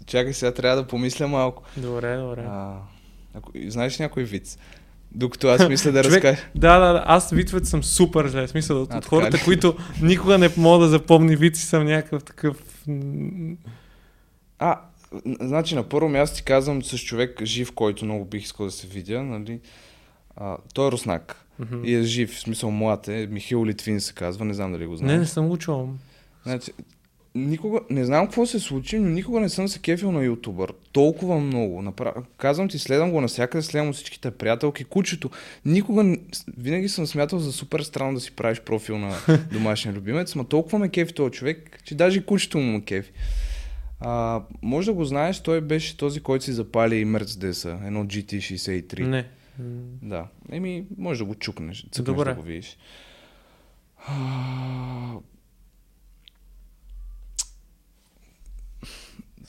чакай сега, трябва да помисля малко. Добре, добре. А, ако, знаеш някой виц? Докато аз мисля да Човек, разкажа. Да, да, да, аз вицовете съм супер зле. Смисъл, от, А, от хората, ли? които никога не мога да запомни вици, съм някакъв такъв... А, значи на първо място ти казвам с човек жив, който много бих искал да се видя, нали? А, той е руснак. мгм. И е жив, в смисъл млад е. Михаил Литвин се казва, не знам дали го знаеш. Не, не съм го чувал. Значи, никога, не знам какво се случи, но никога не съм се кефил на ютубър. Толкова много. Направ... Казвам ти, следвам го навсякъде, следвам всичките приятелки, кучето. Никога, винаги съм смятал за супер странно да си правиш профил на домашния любимец, но толкова ме кефи този човек, че даже и кучето му ме кефи. А, може да го знаеш, той беше този, който си запали Мерцедеса, едно GT63. Не. Да. Еми, може да го чукнеш, цъкнеш Добре. да го видиш.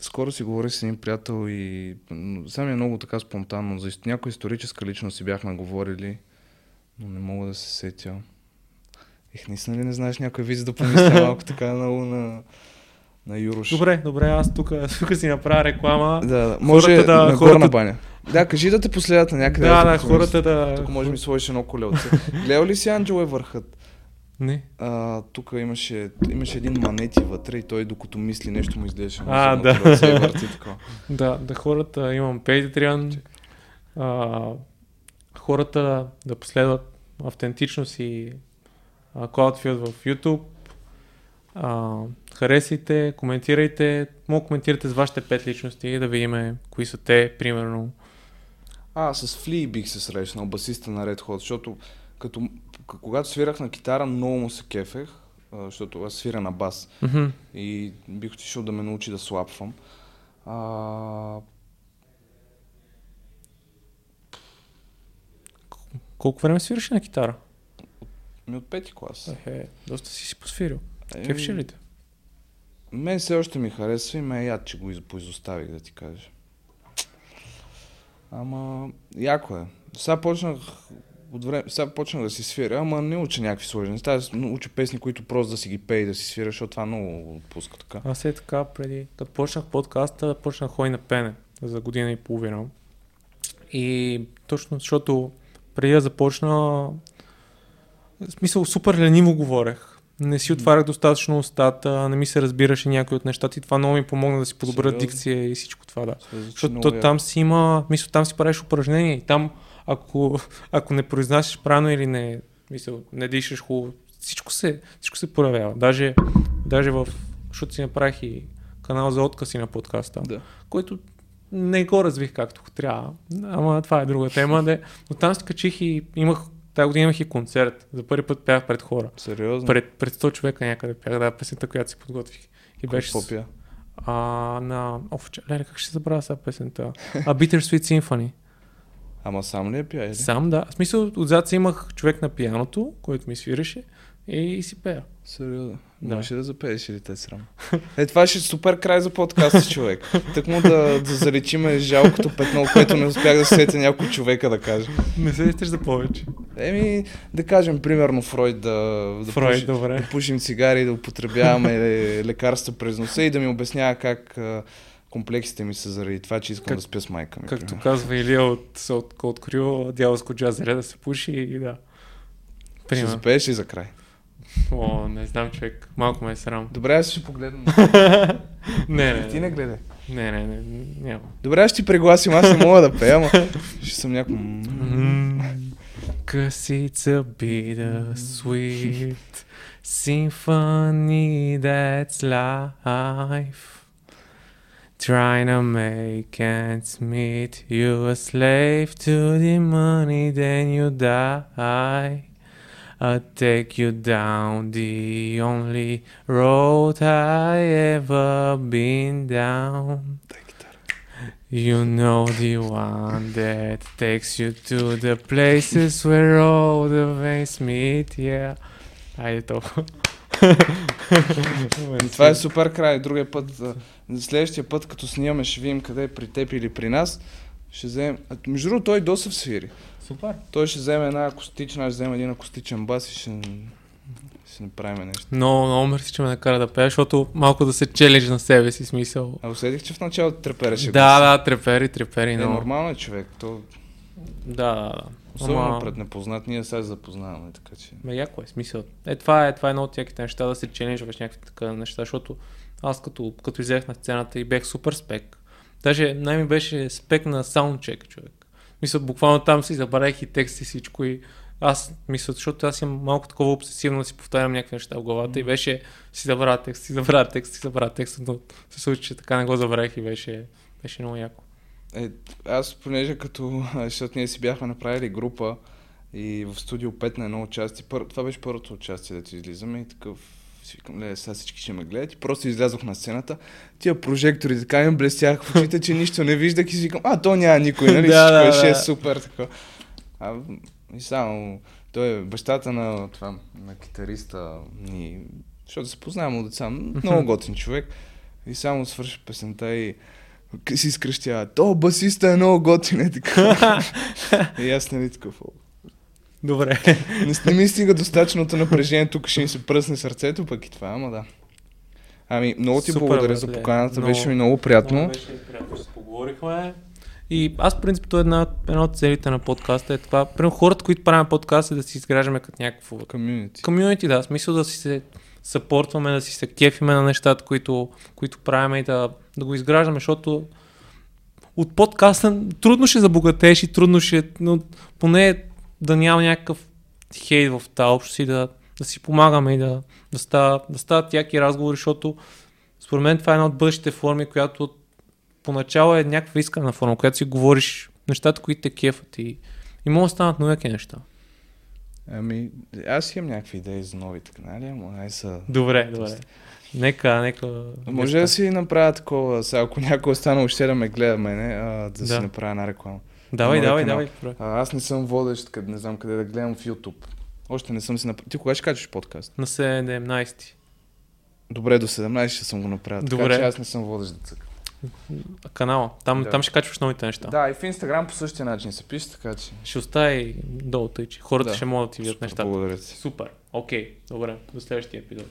Скоро си говорих с един приятел и м, сега ми е много така спонтанно. За някоя историческа личност си бяхме говорили, но не мога да се сетя. Ех, наистина ли не знаеш някой виз да помисля малко така много на, на Юрош? Добре, добре, аз тук, тук си направя реклама. Да, да. Може Хората да- на хората- горна баня. Да, кажи да те последят на някъде. Да, да, тук хората да... Тук може да ми сложиш едно колелце. Гледал ли си Анджел е върхът? Не. А, тук имаше, имаше един манети вътре и той докато мисли нещо му изглеждаше. А, да. и върти. Да, да хората, имам Patreon, а, хората да последват автентичност и а, Cloudfield в YouTube. А, харесайте, коментирайте, мога коментирате с вашите пет личности да видим кои са те, примерно. А, с Фли бих се срещнал, басиста на Red Hot, защото като, когато свирах на китара, много му се кефех, защото аз свиря на бас Мгм. и бих отишъл да ме научи да слапвам. А, Колко време свираш на китара? ми от пети клас. Е, доста си си посвирил. Е, Кефши ли те? Мен все още ми харесва и ме е яд, че го из- поизоставих, да ти кажа. Ама, яко е. Сега почнах, от време, сега почнах да си свиря, ама не уча някакви сложни неща. Аз уча песни, които просто да си ги пей и да си свиря, защото това много отпуска така. Аз е така, преди, като почнах подкаста, почнах хой на пене за година и половина. И точно защото преди да започна, в смисъл супер лениво говорех. Не си отварях достатъчно устата, не ми се разбираше някои от нещата и това много ми помогна да си подобра Сериозно? дикция и всичко това, да. Защото там си има, мисля, там си правиш упражнения и там, ако, ако не произнасяш правилно или не, мисъл, не дишаш хубаво, всичко се, всичко се проявява. Даже, даже в, защото си направих и канал за откази на подкаста, Да. който не го развих както трябва, ама това е друга тема. Де. Но там се качих и имах, тази година имах и концерт. За първи път пях пред хора. Сериозно? Пред, пред 100 човека някъде пях, да, песента, която си подготвих. И Кой беше попия? а, на... Оф, леле, как ще забравя сега песента? А, Bittersweet Symphony. Ама сам ли я пия? Или? Сам, да. В смисъл, отзад си имах човек на пияното, който ми свиреше и си пея. Сериозно? Да. Можеш ли да запееш или те е срам? Е, това ще е супер край за подкаста, човек. Так му да, да залечиме жалкото петно, което не успях да сетя някой човека да каже. Не се искаш за повече. Еми, да кажем, примерно Фройд да, да, Фройд, пуши- добре. да пушим цигари, да употребяваме ле- лекарства през носа и да ми обяснява как комплексите ми са заради това, че искам Как- да спя с майка ми. Както примерно. казва Илия от, от, от Крю, дяволско джазере да се пуши и да. Ще Примерно. запееш ли за край? О, не знам човек, малко ме е срам. Добре, аз ще погледна. не, не, Ти не гледай. не, не, не, няма. Добре, аз ще ти прегласим, аз не мога да пея, ама ще съм някой... Cause it's a bittersweet symphony that's life. Trying to make ends meet you a slave to the money, then you die. I'll take you down the only road I ever been down. You know the one that takes you to the places where all the veins meet, yeah. Айде толкова. И това е супер край. Другия път, следващия път, като снимаме, ще видим къде е при теб или при нас. Ще вземем... а, Между другото, той доста свири. Супер. Той ще вземе една акустична, аз ще взема един акустичен бас и ще, ще направим нещо. Много, много мерси, че ме накара да пея, защото малко да се челендж на себе си, смисъл. А усетих, че в началото трепереше. Да, да, трепери, трепери, Е, но... нормално е човек. То, Да, да, да. особено Ама- пред непознат, ние сега се запознаваме, така че... Ме яко е смисъл. Е, това е, това е едно от яките неща, да се челенджваш някакви така неща, защото аз като, като излезнах на сцената и бех супер спек. Даже най-ми беше спек на саундчек, човек. Мисля, буквално там си забравях и текст и всичко и аз мисля, защото аз имам малко такова обсесивно да си повтарям някакви неща в главата и беше си забравя текст, си забравя текст, си забравя текст, но се случи, че така не го забравих и беше, беше много яко. Е, аз понеже като, защото ние си бяхме направили група и в студио 5 на едно участие, пър, това беше първото участие, дето излизаме и такъв си викам, ле, сега всички ще ме гледат и просто излязох на сцената. Тия прожектори така им блестях в очите, че нищо не виждах и си викам, а, то няма никой, нали? Да, Всичко да, е, да. супер така. А, и само Той е бащата на това, на китариста ни, защото се познавам от деца, много готин човек. И само свърши песента и си изкръщява, то басиста е много готин, е така. и аз нали такъв. «О, Добре. Не, не ми стига достатъчното напрежение, тук ще ми се пръсне сърцето, пък и това, ама да. Ами, много ти Супер, благодаря за братле. поканата, Много- беше ми много приятно. Много беше приятно, се поговорихме. И аз, в принцип, то е една, една от целите на подкаста е това. Примерно хората, които правим подкаст е да си изграждаме като някакво Комюнити. комюнити, да, смисъл да си се съпортваме, да си се кефиме на нещата, които, които правим и да, да го изграждаме, защото от подкаста трудно ще забогатееш и трудно ще, но поне да няма някакъв хейт в тази общност и да, да си помагаме и да, да, става, да стават яки разговори, защото според мен това е една от бъдещите форми, която поначало е някаква искрена форма, която си говориш нещата, които те кефат и, и могат да станат яки неща. Ами, аз имам някакви идеи за новите канали, ама ай са... Добре, добре. Нека, нека. Може да си направя такова, сега ако някой остана още да ме гледа мене, а, да, Да. си направя една реклама. Давай, давай, канал. давай. А, аз не съм водещ, къде, не знам къде да гледам в YouTube. Още не съм си направил. Ти кога ще качваш подкаст? На 17. Добре, до 17 ще съм го направил. Добре. Така че аз не съм водещ да цъка. Канала. Там, Да. там ще качваш новите неща. Да, и в Инстаграм по същия начин се пише, така че... Ще остави долу, тъй че хората Да. ще могат да ти видят Супер, нещата. Благодаря ти. Супер. Окей. Добре. До следващия епизод.